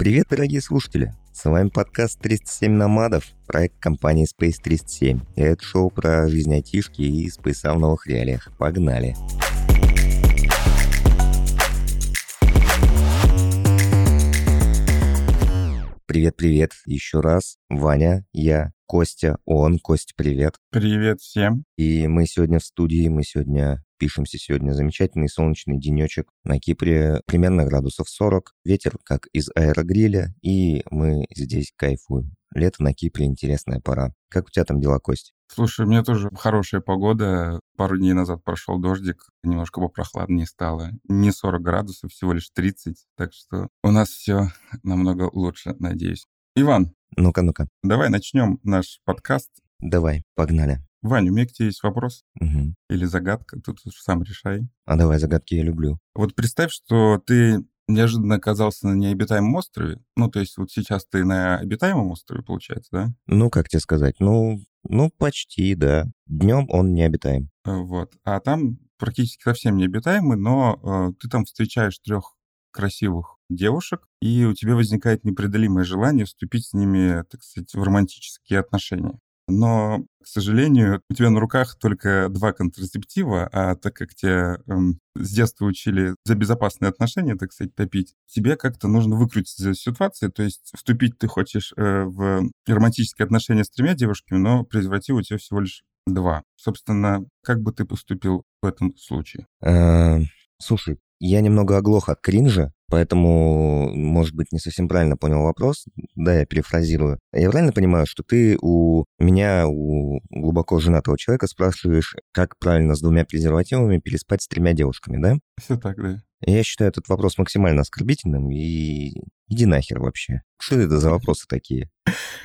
Привет, дорогие слушатели! С вами подкаст 307 Номадов, проект компании Space 307. И это шоу про жизнь айтишки и спейса в новых реалиях. Погнали! Привет-привет еще раз. Ваня, я, Костя, он. Костя, привет. Привет всем. И мы сегодня в студии, мы сегодня пишемся сегодня. Замечательный солнечный денечек. На Кипре примерно градусов 40. Ветер как из аэрогриля. И мы здесь кайфуем. Лето на Кипре интересная пора. Как у тебя там дела, Кость? Слушай, у меня тоже хорошая погода. Пару дней назад прошел дождик, немножко попрохладнее стало. Не 40 градусов, всего лишь 30. Так что у нас все намного лучше, надеюсь. Иван. Ну-ка, ну-ка. Давай начнем наш подкаст. Давай, погнали. Вань, у меня к тебе есть вопрос угу. или загадка, тут сам решай. А давай, загадки я люблю. Вот представь, что ты неожиданно оказался на необитаемом острове. Ну, то есть вот сейчас ты на обитаемом острове, получается, да? Ну, как тебе сказать? Ну, ну почти, да. Днем он необитаем. Э, вот. А там практически совсем необитаемый, но э, ты там встречаешь трех красивых девушек, и у тебя возникает непреодолимое желание вступить с ними, так сказать, в романтические отношения. Но, к сожалению, у тебя на руках только два контрацептива, а так как тебя эм, с детства учили за безопасные отношения, так сказать, топить, тебе как-то нужно выкрутиться из ситуации, то есть вступить ты хочешь э, в романтические отношения с тремя девушками, но презерватив у тебя всего лишь два. Собственно, как бы ты поступил в этом случае? Э, слушай, я немного оглох от кринжа, поэтому, может быть, не совсем правильно понял вопрос. Да, я перефразирую. Я правильно понимаю, что ты у меня, у глубоко женатого человека спрашиваешь, как правильно с двумя презервативами переспать с тремя девушками, да? Все так, да. Я считаю этот вопрос максимально оскорбительным и иди нахер вообще. Что это за вопросы такие?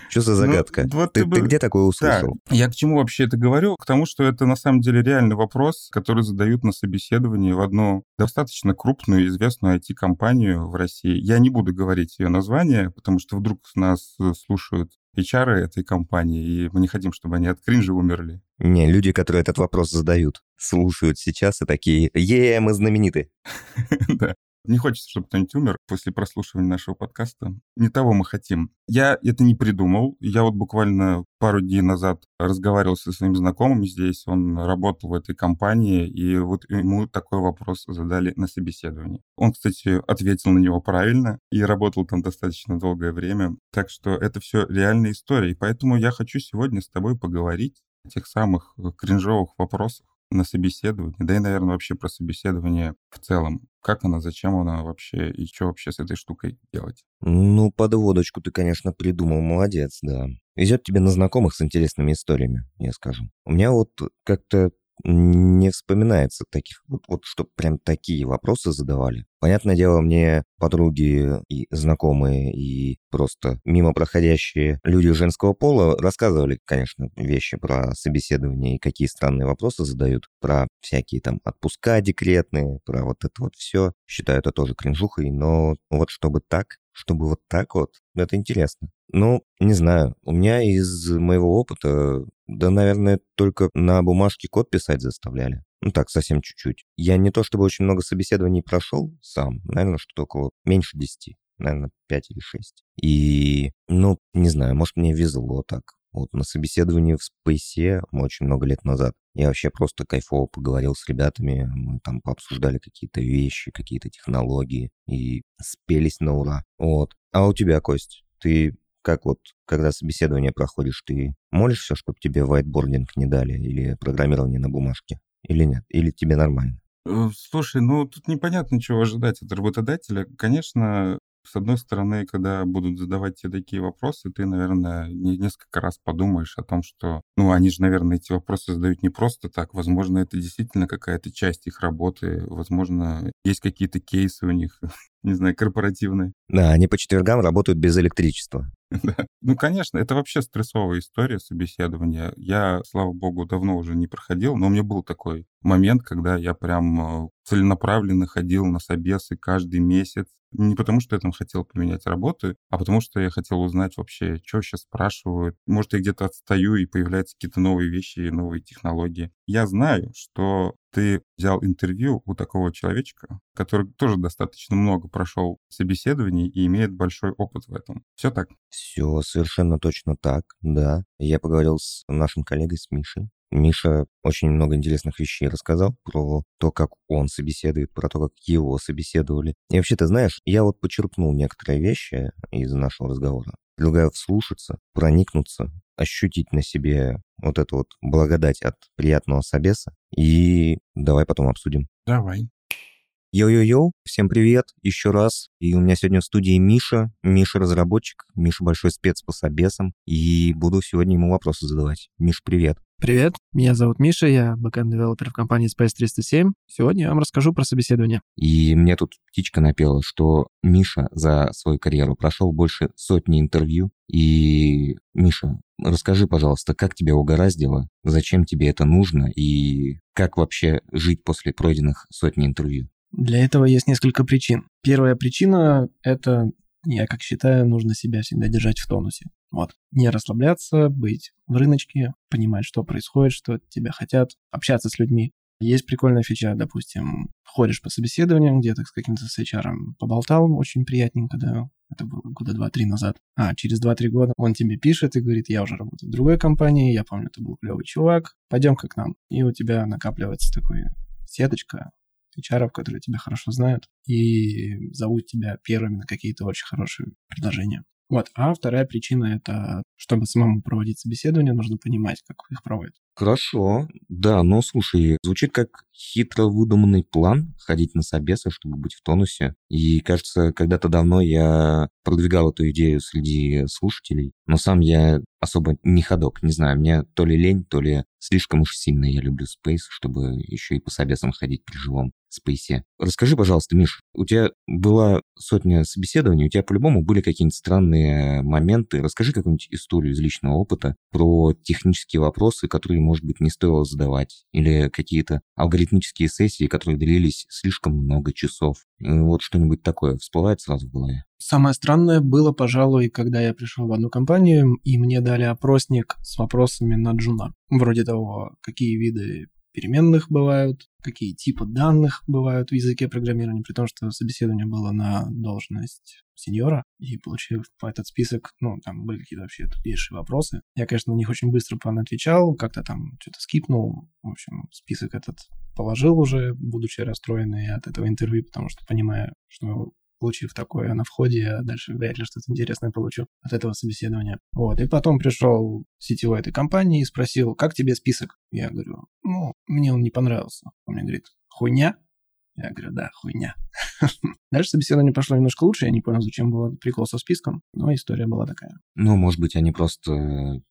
Что за ну, загадка? Ну, вот ты, ты, бы... ты где такое услышал? Да. Я к чему вообще это говорю? К тому, что это на самом деле реальный вопрос, который задают на собеседовании в одну достаточно крупную известную IT-компанию в России. Я не буду говорить ее название, потому что вдруг нас слушают HR этой компании, и мы не хотим, чтобы они от кринжа умерли. Не, люди, которые этот вопрос задают, слушают сейчас и такие, е, мы знамениты. Да. Не хочется, чтобы кто-нибудь умер после прослушивания нашего подкаста. Не того мы хотим. Я это не придумал. Я вот буквально пару дней назад разговаривал со своим знакомым здесь. Он работал в этой компании, и вот ему такой вопрос задали на собеседовании. Он, кстати, ответил на него правильно и работал там достаточно долгое время. Так что это все реальная история. И поэтому я хочу сегодня с тобой поговорить о тех самых кринжовых вопросах, на собеседовании, да и, наверное, вообще про собеседование в целом. Как она, зачем она вообще и что вообще с этой штукой делать? Ну, подводочку ты, конечно, придумал, молодец, да. Везет тебе на знакомых с интересными историями, я скажу. У меня вот как-то не вспоминается таких, вот, вот что прям такие вопросы задавали. Понятное дело, мне подруги и знакомые, и просто мимо проходящие люди женского пола рассказывали, конечно, вещи про собеседование и какие странные вопросы задают, про всякие там отпуска декретные, про вот это вот все. Считаю это тоже кринжухой, но вот чтобы так, чтобы вот так вот, это интересно. Ну, не знаю, у меня из моего опыта, да, наверное, только на бумажке код писать заставляли. Ну так, совсем чуть-чуть. Я не то чтобы очень много собеседований прошел сам, наверное, что-то около меньше десяти, наверное, пять или шесть. И, ну, не знаю, может, мне везло так. Вот на собеседовании в Спейсе очень много лет назад я вообще просто кайфово поговорил с ребятами, мы там пообсуждали какие-то вещи, какие-то технологии и спелись на ура. Вот. А у тебя, Кость, ты как вот, когда собеседование проходишь, ты молишься, чтобы тебе whiteboarding не дали или программирование на бумажке? Или нет? Или тебе нормально? Э, слушай, ну тут непонятно, чего ожидать от работодателя. Конечно, с одной стороны, когда будут задавать тебе такие вопросы, ты, наверное, несколько раз подумаешь о том, что, ну, они же, наверное, эти вопросы задают не просто так. Возможно, это действительно какая-то часть их работы. Возможно, есть какие-то кейсы у них, не знаю, корпоративные. Да, они по четвергам работают без электричества. Ну, конечно, это вообще стрессовая история собеседования. Я, слава богу, давно уже не проходил, но у меня был такой момент, когда я прям э, целенаправленно ходил на собесы каждый месяц. Не потому, что я там хотел поменять работу, а потому, что я хотел узнать вообще, что сейчас спрашивают. Может, я где-то отстаю, и появляются какие-то новые вещи, новые технологии. Я знаю, что ты взял интервью у такого человечка, который тоже достаточно много прошел собеседований и имеет большой опыт в этом. Все так? Все совершенно точно так, да. Я поговорил с нашим коллегой, с Мишей. Миша очень много интересных вещей рассказал про то, как он собеседует, про то, как его собеседовали. И вообще, ты знаешь, я вот почерпнул некоторые вещи из нашего разговора. Предлагаю вслушаться, проникнуться, ощутить на себе вот эту вот благодать от приятного собеса. И давай потом обсудим. Давай. Йо-йо-йо, всем привет еще раз. И у меня сегодня в студии Миша. Миша разработчик, Миша большой спец по собесам. И буду сегодня ему вопросы задавать. Миш, привет. Привет, меня зовут Миша, я backend-developer в компании Space 307. Сегодня я вам расскажу про собеседование. И мне тут птичка напела, что Миша за свою карьеру прошел больше сотни интервью. И, Миша, расскажи, пожалуйста, как тебя угораздило, зачем тебе это нужно и как вообще жить после пройденных сотни интервью? Для этого есть несколько причин. Первая причина — это я как считаю, нужно себя всегда держать в тонусе. Вот. Не расслабляться, быть в рыночке, понимать, что происходит, что от тебя хотят, общаться с людьми. Есть прикольная фича, допустим, ходишь по собеседованиям, где-то с каким-то с HR поболтал, очень приятненько, да, это было года два-три назад. А через два-три года он тебе пишет и говорит, я уже работаю в другой компании, я помню, ты был клевый чувак, пойдем-ка к нам. И у тебя накапливается такой сеточка HR, которые тебя хорошо знают и зовут тебя первыми на какие-то очень хорошие предложения. Вот. А вторая причина — это чтобы самому проводить собеседование, нужно понимать, как их проводят. Хорошо. Да, но слушай, звучит как хитро выдуманный план ходить на собесы, чтобы быть в тонусе. И кажется, когда-то давно я продвигал эту идею среди слушателей, но сам я особо не ходок, не знаю, мне то ли лень, то ли слишком уж сильно я люблю Space, чтобы еще и по собесам ходить при живом спейсе. Расскажи, пожалуйста, Миш, у тебя была сотня собеседований, у тебя по-любому были какие-нибудь странные моменты. Расскажи какую-нибудь историю из личного опыта про технические вопросы, которые, может быть, не стоило задавать, или какие-то алгоритмические сессии, которые длились слишком много часов. Вот что-нибудь такое всплывает сразу в голове? Самое странное было, пожалуй, когда я пришел в одну компанию, и мне дали опросник с вопросами на джуна. Вроде того, какие виды переменных бывают, какие типы данных бывают в языке программирования, при том, что собеседование было на должность сеньора, и получив по этот список, ну, там были какие-то вообще тупейшие вопросы. Я, конечно, на них очень быстро отвечал, как-то там что-то скипнул, в общем, список этот положил уже, будучи расстроенный от этого интервью, потому что понимая, что получив такое на входе, я дальше вряд ли что-то интересное получу от этого собеседования. Вот, и потом пришел сетевой этой компании и спросил, как тебе список? Я говорю, ну, мне он не понравился. Он мне говорит, хуйня? Я говорю, да, хуйня. Дальше собеседование пошло немножко лучше, я не понял, зачем был прикол со списком, но история была такая. Ну, может быть, они просто,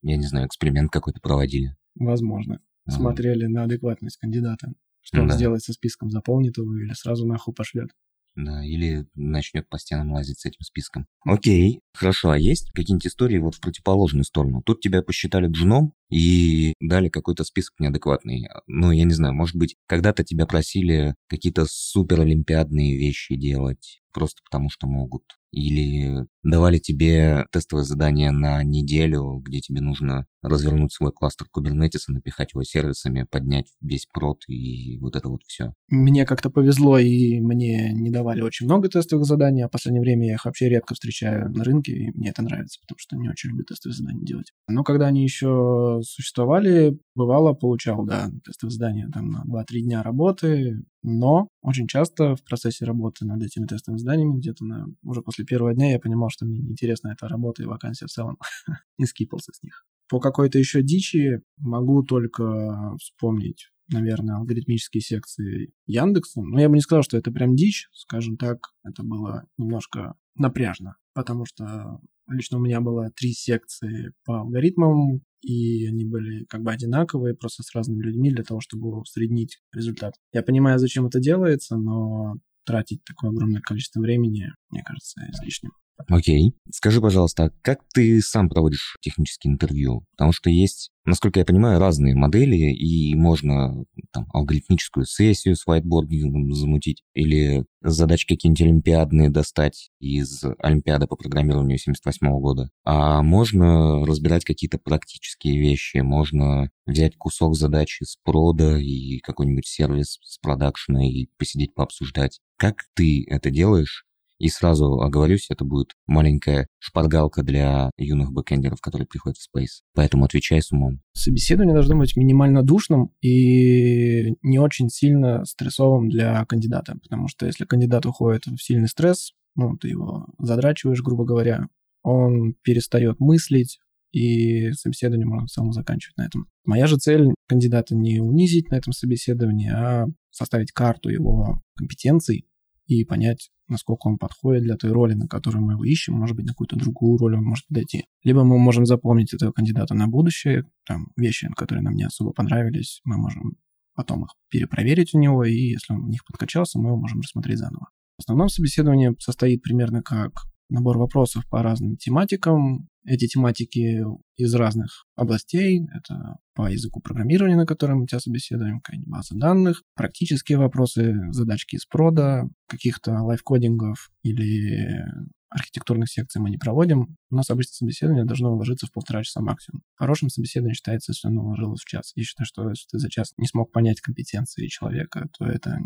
я не знаю, эксперимент какой-то проводили. Возможно. Ага. Смотрели на адекватность кандидата. Что да. он сделает со списком, заполнит его или сразу нахуй пошлет. Да, или начнет по стенам лазить с этим списком. Окей, хорошо, а есть какие-нибудь истории вот в противоположную сторону? Тут тебя посчитали джуном и дали какой-то список неадекватный. Ну, я не знаю, может быть, когда-то тебя просили какие-то суперолимпиадные вещи делать, просто потому что могут. Или давали тебе тестовое задание на неделю, где тебе нужно развернуть свой кластер Kubernetes, напихать его сервисами, поднять весь прод и вот это вот все. Мне как-то повезло, и мне не давали очень много тестовых заданий, а в последнее время я их вообще редко встречаю на рынке, и мне это нравится, потому что не очень люблю тестовые задания делать. Но когда они еще существовали, бывало, получал, да, тестовые задания там на 2-3 дня работы, но очень часто в процессе работы над этими тестовыми заданиями, где-то на, уже после первого дня я понимал, что мне неинтересна эта работа и вакансия в целом, и скипался с них. По какой-то еще дичи могу только вспомнить наверное, алгоритмические секции Яндекса. Но я бы не сказал, что это прям дичь, скажем так, это было немножко напряжно, потому что лично у меня было три секции по алгоритмам, и они были как бы одинаковые, просто с разными людьми для того, чтобы усреднить результат. Я понимаю, зачем это делается, но тратить такое огромное количество времени, мне кажется, излишним. Окей. Скажи, пожалуйста, а как ты сам проводишь технические интервью? Потому что есть, насколько я понимаю, разные модели, и можно там алгоритмическую сессию с whiteboardингом замутить, или задачи какие-нибудь олимпиадные достать из Олимпиады по программированию 78 года. А можно разбирать какие-то практические вещи, можно взять кусок задачи с прода и какой-нибудь сервис с продакшена и посидеть пообсуждать. Как ты это делаешь? И сразу оговорюсь, это будет маленькая шпаргалка для юных бэкэндеров, которые приходят в Space. Поэтому отвечай с умом. Собеседование должно быть минимально душным и не очень сильно стрессовым для кандидата, потому что если кандидат уходит в сильный стресс, ну, ты его задрачиваешь, грубо говоря, он перестает мыслить, и собеседование можно целом заканчивать на этом. Моя же цель кандидата не унизить на этом собеседовании, а составить карту его компетенций и понять, насколько он подходит для той роли, на которую мы его ищем, может быть, на какую-то другую роль он может подойти. Либо мы можем запомнить этого кандидата на будущее, там, вещи, которые нам не особо понравились, мы можем потом их перепроверить у него, и если он в них подкачался, мы его можем рассмотреть заново. В основном собеседование состоит примерно как набор вопросов по разным тематикам. Эти тематики из разных областей. Это по языку программирования, на котором мы тебя собеседуем, какая-нибудь база данных, практические вопросы, задачки из прода, каких-то лайфкодингов или архитектурных секций мы не проводим. У нас обычно собеседование должно уложиться в полтора часа максимум. Хорошим собеседованием считается, если оно уложилось в час. Я считаю, что если ты за час не смог понять компетенции человека, то это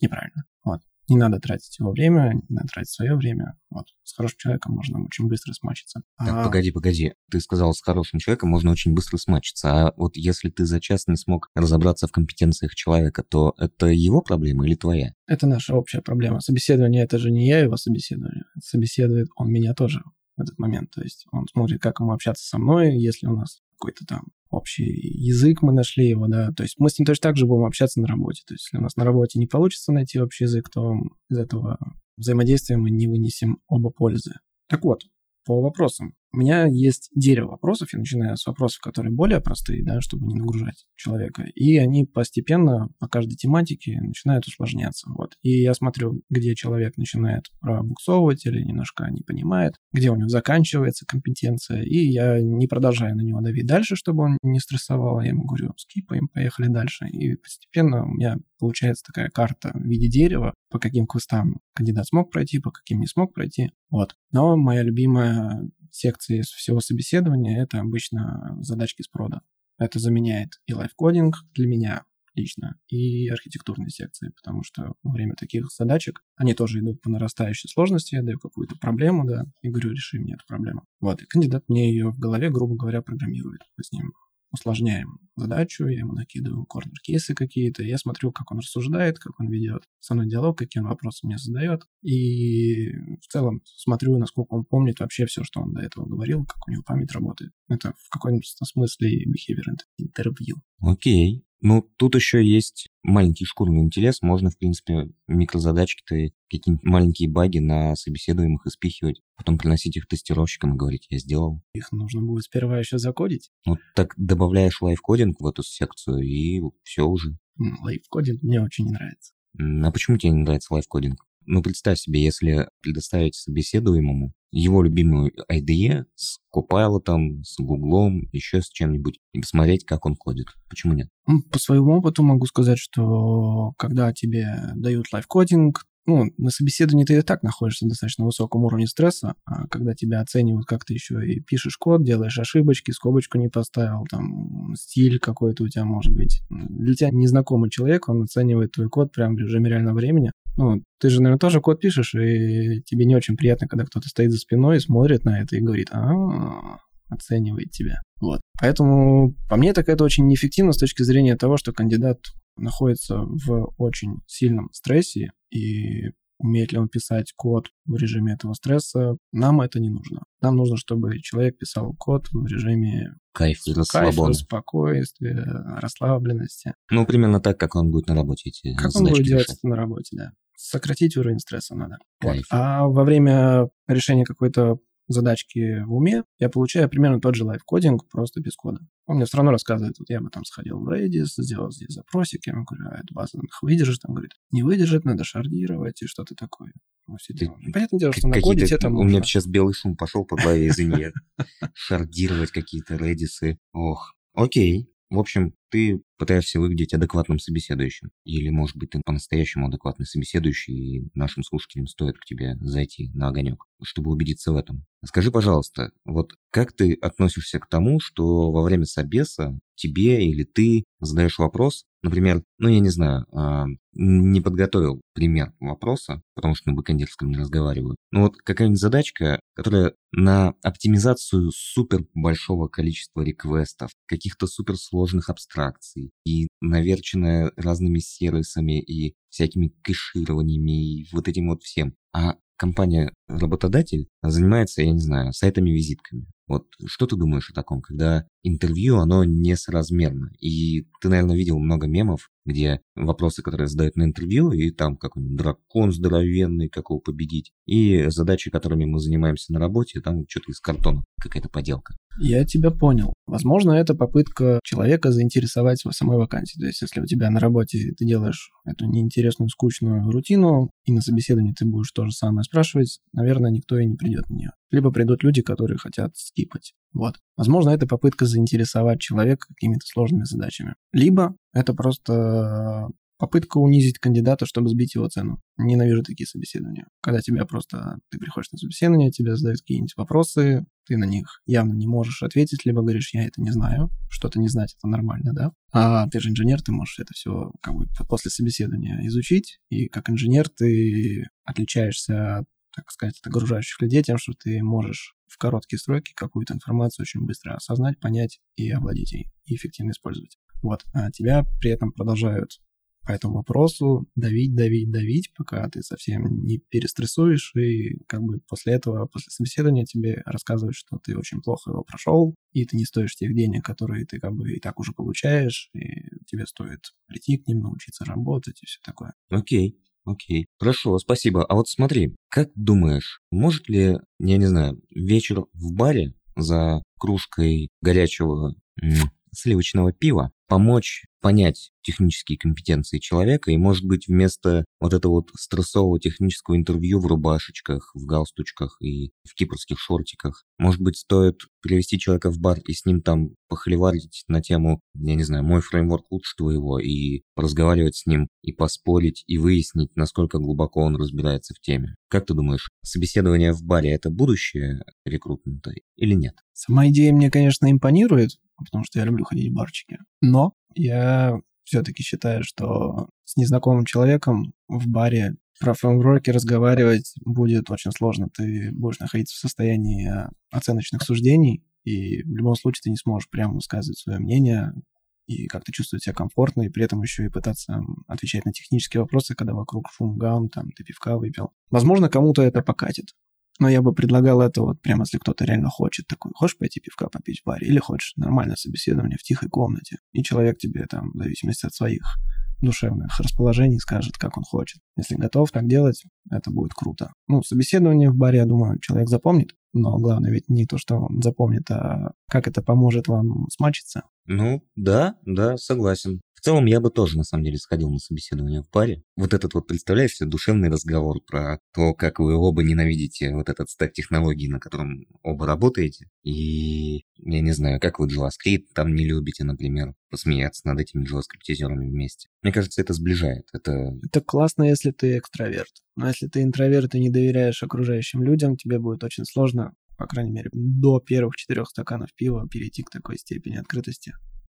неправильно. Вот. Не надо тратить его время, не надо тратить свое время. Вот. С хорошим человеком можно очень быстро смачиться. Так, а... погоди, погоди. Ты сказал, с хорошим человеком можно очень быстро смачиться. А вот если ты за час не смог разобраться в компетенциях человека, то это его проблема или твоя? Это наша общая проблема. Собеседование — это же не я его собеседование. Собеседует он меня тоже в этот момент. То есть он смотрит, как ему общаться со мной, если у нас какой-то там общий язык мы нашли его, да, то есть мы с ним точно так же будем общаться на работе, то есть если у нас на работе не получится найти общий язык, то из этого взаимодействия мы не вынесем оба пользы. Так вот, по вопросам. У меня есть дерево вопросов, я начинаю с вопросов, которые более простые, да, чтобы не нагружать человека, и они постепенно по каждой тематике начинают усложняться. Вот. И я смотрю, где человек начинает пробуксовывать или немножко не понимает, где у него заканчивается компетенция, и я не продолжаю на него давить дальше, чтобы он не стрессовал, я ему говорю, скипаем, поехали дальше. И постепенно у меня получается такая карта в виде дерева, по каким квестам кандидат смог пройти, по каким не смог пройти. Вот. Но моя любимая секции из всего собеседования это обычно задачки с прода. Это заменяет и лайфкодинг для меня лично, и архитектурные секции, потому что во время таких задачек они тоже идут по нарастающей сложности, я даю какую-то проблему, да, и говорю, реши мне эту проблему. Вот, и кандидат мне ее в голове, грубо говоря, программирует. С ним усложняем задачу, я ему накидываю корнер-кейсы какие-то, я смотрю, как он рассуждает, как он ведет со мной диалог, какие он вопросы мне задает, и в целом смотрю, насколько он помнит вообще все, что он до этого говорил, как у него память работает. Это в каком-то смысле behavior интервью. Окей. Ну, тут еще есть маленький шкурный интерес. Можно, в принципе, микрозадачки-то, какие-нибудь маленькие баги на собеседуемых спихивать, потом приносить их тестировщикам и говорить, я сделал. Их нужно будет сперва еще закодить. Ну, так добавляешь live coding в эту секцию, и все уже. Live coding мне очень не нравится. А почему тебе не нравится лайфкодинг? Ну, представь себе, если предоставить собеседуемому его любимую IDE с Copilot, с Гуглом, еще с чем-нибудь, и посмотреть, как он кодит. Почему нет? По своему опыту могу сказать, что когда тебе дают лайфкодинг, ну, на собеседовании ты и так находишься на достаточно высоком уровне стресса, а когда тебя оценивают, как ты еще и пишешь код, делаешь ошибочки, скобочку не поставил, там, стиль какой-то у тебя может быть. Для тебя незнакомый человек, он оценивает твой код прямо в режиме реального времени. Ну, ты же, наверное, тоже код пишешь, и тебе не очень приятно, когда кто-то стоит за спиной, смотрит на это и говорит, а, оценивает тебя. Вот. Поэтому по мне так это очень неэффективно с точки зрения того, что кандидат находится в очень сильном стрессе, и умеет ли он писать код в режиме этого стресса, нам это не нужно. Нам нужно, чтобы человек писал код в режиме кайф, кайфа, спокойствия, расслабленности. Ну, примерно так, как он будет на работе Как он будет решать. делать это на работе, да. Сократить уровень стресса надо. Вот. А во время решения какой-то задачки в уме, я получаю примерно тот же лайфкодинг, просто без кода. Он мне все равно рассказывает, вот я бы там сходил в Redis, сделал здесь запросик, я ему говорю, а эта база данных выдержит? Он говорит, не выдержит, надо шардировать и что-то такое. во все. Понятное дело, что на коде тебе там У меня сейчас белый шум пошел по голове, извини. Шардировать какие-то редисы. Ох, окей. В общем, ты пытаешься выглядеть адекватным собеседующим. Или, может быть, ты по-настоящему адекватный собеседующий, и нашим слушателям стоит к тебе зайти на огонек, чтобы убедиться в этом. Скажи, пожалуйста, вот как ты относишься к тому, что во время собеса тебе или ты задаешь вопрос, например, ну, я не знаю, а, не подготовил пример вопроса, потому что на бэкэндерском не разговариваю. Ну вот какая-нибудь задачка, которая на оптимизацию супер большого количества реквестов, каких-то суперсложных абстракций и наверченная разными сервисами и всякими кэшированиями и вот этим вот всем. А компания-работодатель занимается, я не знаю, сайтами-визитками. Вот что ты думаешь о таком, когда интервью, оно несоразмерно? И ты, наверное, видел много мемов, где вопросы, которые задают на интервью, и там какой-нибудь дракон здоровенный, как его победить, и задачи, которыми мы занимаемся на работе, там что-то из картона, какая-то поделка. Я тебя понял. Возможно, это попытка человека заинтересовать в самой вакансии. То есть, если у тебя на работе ты делаешь эту неинтересную, скучную рутину, и на собеседовании ты будешь то же самое спрашивать, наверное, никто и не придет на нее. Либо придут люди, которые хотят скипать. Вот. Возможно, это попытка заинтересовать человека какими-то сложными задачами. Либо это просто попытка унизить кандидата, чтобы сбить его цену. Ненавижу такие собеседования. Когда тебя просто... Ты приходишь на собеседование, тебе задают какие-нибудь вопросы, ты на них явно не можешь ответить, либо говоришь, я это не знаю. Что-то не знать, это нормально, да? А ты же инженер, ты можешь это все как бы после собеседования изучить, и как инженер ты отличаешься от так сказать, от окружающих людей тем, что ты можешь в короткие сроки какую-то информацию очень быстро осознать, понять и овладеть ей, и эффективно использовать. Вот. А тебя при этом продолжают по этому вопросу давить, давить, давить, пока ты совсем не перестрессуешь, и как бы после этого, после собеседования тебе рассказывают, что ты очень плохо его прошел, и ты не стоишь тех денег, которые ты как бы и так уже получаешь, и тебе стоит прийти к ним, научиться работать и все такое. Окей, окей. Хорошо, спасибо. А вот смотри, как думаешь, может ли, я не знаю, вечер в баре за кружкой горячего сливочного пива помочь понять технические компетенции человека и, может быть, вместо вот этого вот стрессового технического интервью в рубашечках, в галстучках и в кипрских шортиках, может быть, стоит привести человека в бар и с ним там похлеварить на тему, я не знаю, мой фреймворк лучше твоего, и разговаривать с ним, и поспорить, и выяснить, насколько глубоко он разбирается в теме. Как ты думаешь, собеседование в баре – это будущее рекрутмента или нет? Сама идея мне, конечно, импонирует, потому что я люблю ходить в барчики. Но я все-таки считаю, что с незнакомым человеком в баре про фреймворки разговаривать будет очень сложно. Ты будешь находиться в состоянии оценочных суждений, и в любом случае ты не сможешь прямо высказывать свое мнение и как-то чувствовать себя комфортно, и при этом еще и пытаться отвечать на технические вопросы, когда вокруг шум, гам, там, ты пивка выпил. Возможно, кому-то это покатит. Но я бы предлагал это вот прямо, если кто-то реально хочет такой. Хочешь пойти пивка попить в баре? Или хочешь нормальное собеседование в тихой комнате? И человек тебе там, в зависимости от своих душевных расположений, скажет, как он хочет. Если готов так делать, это будет круто. Ну, собеседование в баре, я думаю, человек запомнит. Но главное ведь не то, что он запомнит, а как это поможет вам смачиться. Ну, да, да, согласен. Целом, я бы тоже, на самом деле, сходил на собеседование в паре. Вот этот вот, представляешь душевный разговор про то, как вы оба ненавидите вот этот стек технологий, на котором оба работаете. И, я не знаю, как вы JavaScript там не любите, например, посмеяться над этими JavaScript-зерами вместе. Мне кажется, это сближает. Это... Это классно, если ты экстраверт. Но если ты интроверт и не доверяешь окружающим людям, тебе будет очень сложно, по крайней мере, до первых четырех стаканов пива перейти к такой степени открытости.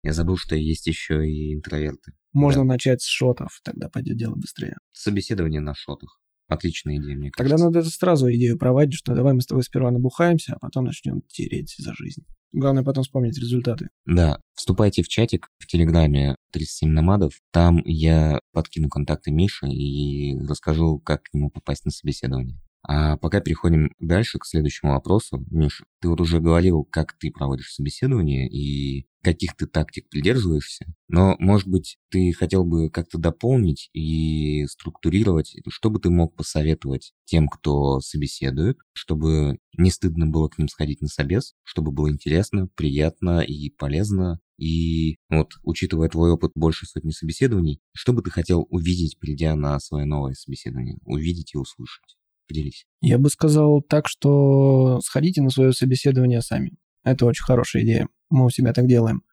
Я забыл, что есть еще и интроверты. Можно Да. начать с шотов, тогда пойдет дело быстрее. Собеседование на шотах. Отличная идея, мне Тогда кажется. надо это сразу идею проводить, что давай мы с тобой сперва набухаемся, а потом начнем тереть за жизнь. Главное потом вспомнить результаты. Да, вступайте в чатик в Телеграме 37 намадов. Там я подкину контакты Миши и расскажу, как к нему попасть на собеседование. А пока переходим дальше к следующему вопросу. Миша, ты вот уже говорил, как ты проводишь собеседование и каких ты тактик придерживаешься. Но, может быть, ты хотел бы как-то дополнить и структурировать, что бы ты мог посоветовать тем, кто собеседует, чтобы не стыдно было к ним сходить на собес, чтобы было интересно, приятно и полезно. И вот, учитывая твой опыт больше сотни собеседований, что бы ты хотел увидеть, придя на свое новое собеседование? Увидеть и услышать. Поделись. Я бы сказал так, что сходите на свое собеседование сами. Это очень хорошая идея. Мы у себя так делаем.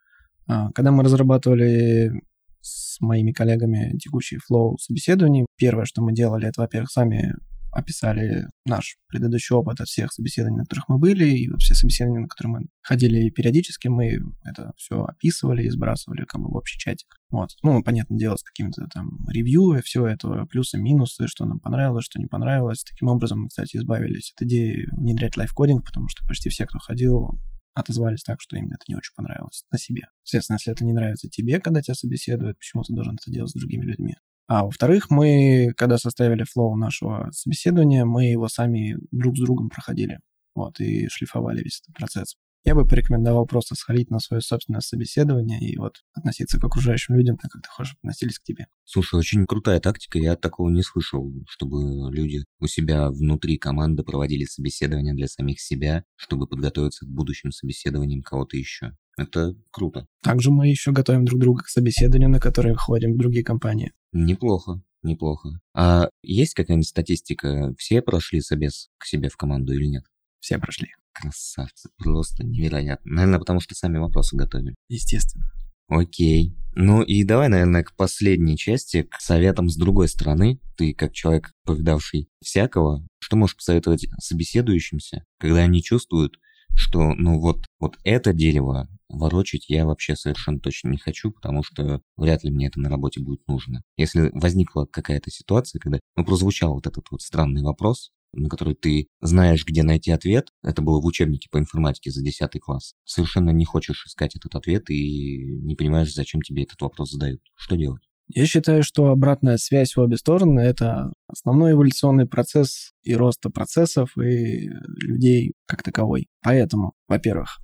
А, когда мы разрабатывали с моими коллегами текущий флоу собеседований, первое, что мы делали, это, во-первых, сами описали наш предыдущий опыт от всех собеседований, на которых мы были, и вот все собеседования, на которые мы ходили периодически, мы это все описывали и сбрасывали как бы в общий чатик. Вот. Ну, понятное дело, с какими-то там ревью и все это, плюсы, минусы, что нам понравилось, что не понравилось. Таким образом мы, кстати, избавились от идеи внедрять лайфкодинг, потому что почти все, кто ходил, отозвались так, что им это не очень понравилось на себе. Соответственно, если это не нравится тебе, когда тебя собеседуют, почему ты должен это делать с другими людьми? А во-вторых, мы, когда составили флоу нашего собеседования, мы его сами друг с другом проходили. Вот, и шлифовали весь этот процесс. Я бы порекомендовал просто сходить на свое собственное собеседование и вот относиться к окружающим людям так, как ты хочешь относились к тебе. Слушай, очень крутая тактика, я такого не слышал, чтобы люди у себя внутри команды проводили собеседование для самих себя, чтобы подготовиться к будущим собеседованиям кого-то еще. Это круто. Также мы еще готовим друг друга к собеседованию, на которые ходим в другие компании. Неплохо, неплохо. А есть какая-нибудь статистика? Все прошли собес к себе в команду или нет? Все прошли. Красавцы, просто невероятно. Наверное, потому что сами вопросы готовили. Естественно. Окей. Ну и давай, наверное, к последней части, к советам с другой стороны. Ты, как человек, повидавший всякого, что можешь посоветовать собеседующимся, когда они чувствуют, что, ну вот, вот это дерево ворочать я вообще совершенно точно не хочу, потому что вряд ли мне это на работе будет нужно. Если возникла какая-то ситуация, когда, ну, прозвучал вот этот вот странный вопрос, на который ты знаешь, где найти ответ, это было в учебнике по информатике за 10 класс, совершенно не хочешь искать этот ответ и не понимаешь, зачем тебе этот вопрос задают. Что делать? Я считаю, что обратная связь в обе стороны – это основной эволюционный процесс и роста процессов и людей как таковой. Поэтому, во-первых,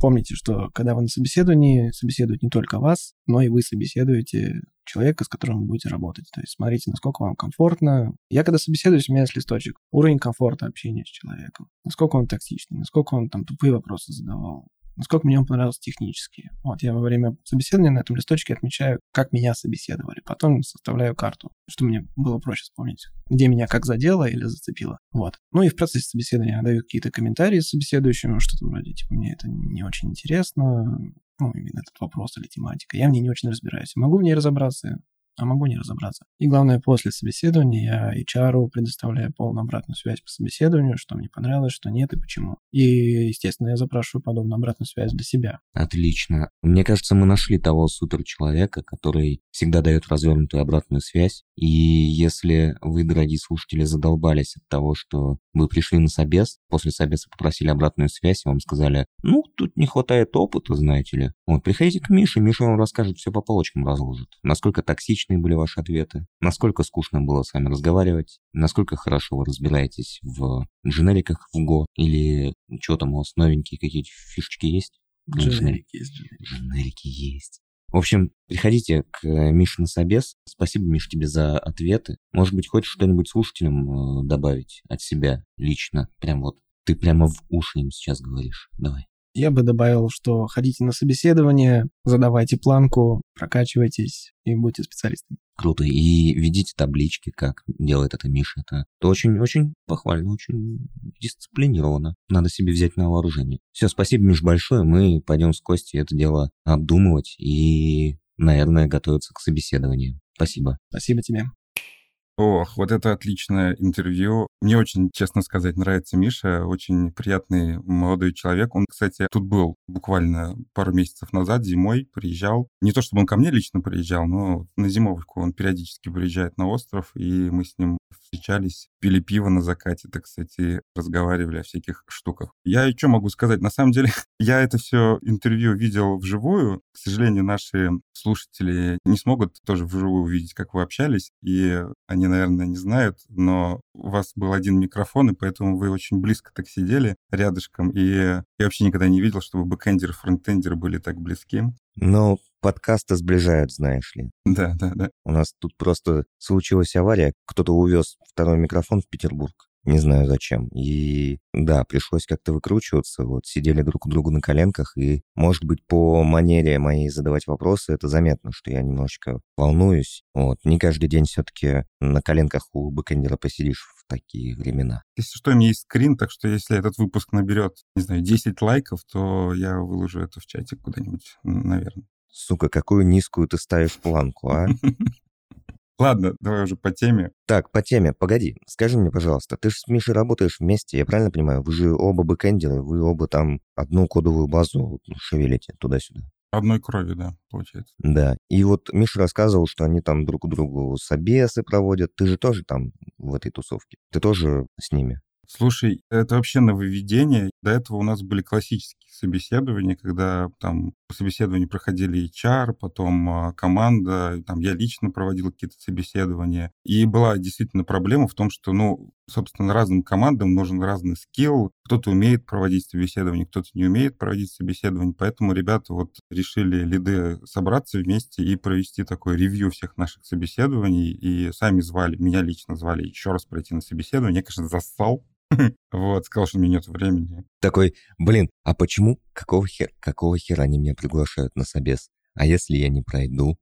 помните, что когда вы на собеседовании, собеседуют не только вас, но и вы собеседуете человека, с которым вы будете работать. То есть смотрите, насколько вам комфортно. Я когда собеседуюсь, у меня есть листочек. Уровень комфорта общения с человеком. Насколько он токсичный, насколько он там тупые вопросы задавал, насколько мне он понравился технически. Вот я во время собеседования на этом листочке отмечаю, как меня собеседовали. Потом составляю карту, что мне было проще вспомнить, где меня как задело или зацепило. Вот. Ну и в процессе собеседования даю какие-то комментарии собеседующему, что-то вроде, типа, мне это не очень интересно, ну, именно этот вопрос или тематика. Я в ней не очень разбираюсь. Могу в ней разобраться, а могу не разобраться. И главное, после собеседования я HR предоставляю полную обратную связь по собеседованию, что мне понравилось, что нет и почему. И, естественно, я запрашиваю подобную обратную связь для себя. Отлично. Мне кажется, мы нашли того суперчеловека, который всегда дает развернутую обратную связь. И если вы, дорогие слушатели, задолбались от того, что вы пришли на собес, после собеса попросили обратную связь, и вам сказали, ну, тут не хватает опыта, знаете ли. Вот, приходите к Мише, Миша вам расскажет, все по полочкам разложит. Насколько токсичные были ваши ответы, насколько скучно было с вами разговаривать, насколько хорошо вы разбираетесь в дженериках в Go, или что там у вас новенькие какие-то фишечки есть? Дженерики есть. Дженерики есть. В общем, приходите к Мише на собес. Спасибо, Миш, тебе за ответы. Может быть, хочешь что-нибудь слушателям э, добавить от себя лично? Прям вот ты прямо в уши им сейчас говоришь. Давай. Я бы добавил, что ходите на собеседование, задавайте планку, прокачивайтесь и будьте специалистами. Круто. И ведите таблички, как делает это Миша. Это, это очень, очень похвально, очень дисциплинированно. Надо себе взять на вооружение. Все, спасибо, Миш, большое. Мы пойдем с Костей это дело обдумывать и, наверное, готовиться к собеседованию. Спасибо. Спасибо тебе. Ох, вот это отличное интервью. Мне очень, честно сказать, нравится Миша. Очень приятный молодой человек. Он, кстати, тут был буквально пару месяцев назад, зимой, приезжал. Не то, чтобы он ко мне лично приезжал, но на зимовку он периодически приезжает на остров, и мы с ним встречались, пили пиво на закате, так кстати, разговаривали о всяких штуках. Я что могу сказать? На самом деле, я это все интервью видел вживую. К сожалению, наши слушатели не смогут тоже вживую увидеть, как вы общались, и они, наверное, не знают, но у вас был один микрофон, и поэтому вы очень близко так сидели рядышком, и я вообще никогда не видел, чтобы бэкэндер и фронтендер были так близки. Но подкасты сближают, знаешь ли. Да, да, да. У нас тут просто случилась авария, кто-то увез второй микрофон в Петербург. Не знаю зачем. И да, пришлось как-то выкручиваться. Вот сидели друг у друга на коленках, и, может быть, по манере моей задавать вопросы, это заметно, что я немножечко волнуюсь. Вот, не каждый день все-таки на коленках у бэкэндера посидишь в такие времена. Если что, у меня есть скрин, так что если этот выпуск наберет, не знаю, 10 лайков, то я выложу это в чатик куда-нибудь, наверное. Сука, какую низкую ты ставишь планку, а? Ладно, давай уже по теме. Так, по теме, погоди. Скажи мне, пожалуйста, ты же с Мишей работаешь вместе, я правильно понимаю? Вы же оба бэкэндеры, вы оба там одну кодовую базу шевелите туда-сюда. Одной крови, да, получается. Да. И вот Миша рассказывал, что они там друг другу собесы проводят. Ты же тоже там в этой тусовке. Ты тоже с ними. Слушай, это вообще нововведение. До этого у нас были классические собеседования, когда там собеседования проходили HR, потом а, команда, там я лично проводил какие-то собеседования. И была действительно проблема в том, что, ну, собственно, разным командам нужен разный скилл. Кто-то умеет проводить собеседование, кто-то не умеет проводить собеседование. Поэтому ребята вот решили лиды собраться вместе и провести такой ревью всех наших собеседований. И сами звали, меня лично звали еще раз пройти на собеседование. Я, конечно, зассал, вот, сказал, что у меня нет времени. Такой, блин, а почему? Какого хера, какого хера они меня приглашают на собес? А если я не пройду?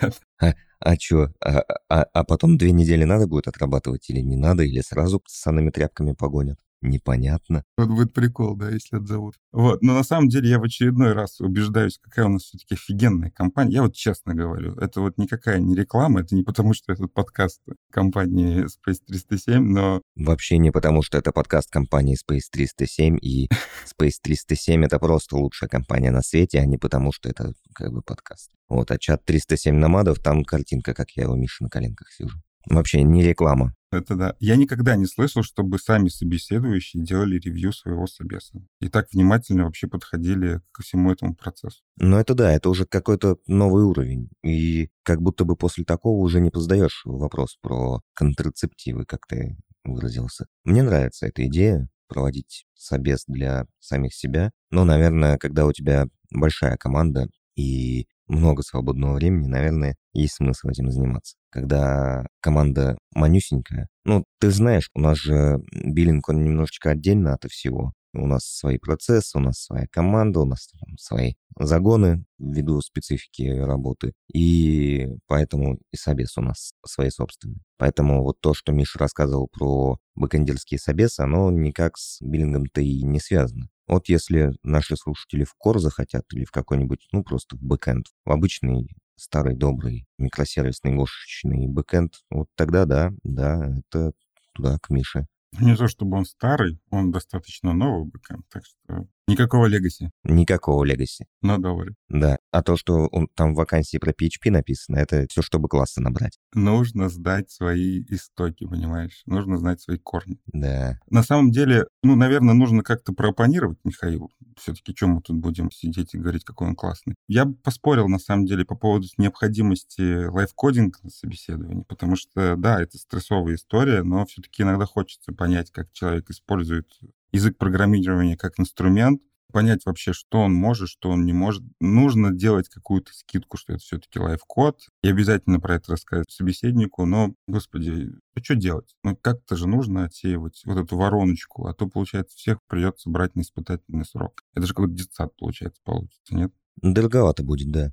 А, а чё, а, а, а потом две недели надо будет отрабатывать или не надо, или сразу с санными тряпками погонят? Непонятно. Вот будет прикол, да, если отзовут. Вот, но на самом деле я в очередной раз убеждаюсь, какая у нас все-таки офигенная компания. Я вот честно говорю, это вот никакая не реклама, это не потому, что этот подкаст компании Space 307, но... Вообще не потому, что это подкаст компании Space 307, и Space 307 это просто лучшая компания на свете, а не потому, что это как бы подкаст. Вот, а чат 307 намадов, там картинка, как я у Миши на коленках сижу. Вообще не реклама. Это да. Я никогда не слышал, чтобы сами собеседующие делали ревью своего собеса. И так внимательно вообще подходили ко всему этому процессу. Ну это да, это уже какой-то новый уровень. И как будто бы после такого уже не позадаешь вопрос про контрацептивы, как ты выразился. Мне нравится эта идея проводить собес для самих себя. Но, наверное, когда у тебя большая команда и много свободного времени, наверное, есть смысл этим заниматься. Когда команда манюсенькая, ну, ты знаешь, у нас же биллинг, он немножечко отдельно от всего. У нас свои процессы, у нас своя команда, у нас там, свои загоны ввиду специфики работы. И поэтому и собес у нас свои собственные. Поэтому вот то, что Миша рассказывал про бэкэндерские собесы, оно никак с биллингом-то и не связано. Вот если наши слушатели в кор захотят или в какой-нибудь, ну, просто в бэкэнд, в обычный старый добрый микросервисный гошечный бэкэнд, вот тогда да, да, это туда, к Мише. Не то, чтобы он старый, он достаточно новый бэкэнд, так что никакого легаси. Никакого легаси. На долларе. Да. А то, что он, там в вакансии про PHP написано, это все, чтобы классы набрать. Нужно знать свои истоки, понимаешь? Нужно знать свои корни. Да. На самом деле, ну, наверное, нужно как-то оппонировать Михаилу. Все-таки чем мы тут будем сидеть и говорить, какой он классный? Я бы поспорил, на самом деле, по поводу необходимости лайфкодинга на собеседовании, потому что, да, это стрессовая история, но все-таки иногда хочется понять, как человек использует язык программирования как инструмент, понять вообще, что он может, что он не может. Нужно делать какую-то скидку, что это все-таки лайф-код, и обязательно про это рассказать собеседнику, но, господи, а что делать? Ну, как-то же нужно отсеивать вот эту вороночку, а то, получается, всех придется брать на испытательный срок. Это же какой-то детсад, получается, получится, нет? Дороговато будет, да.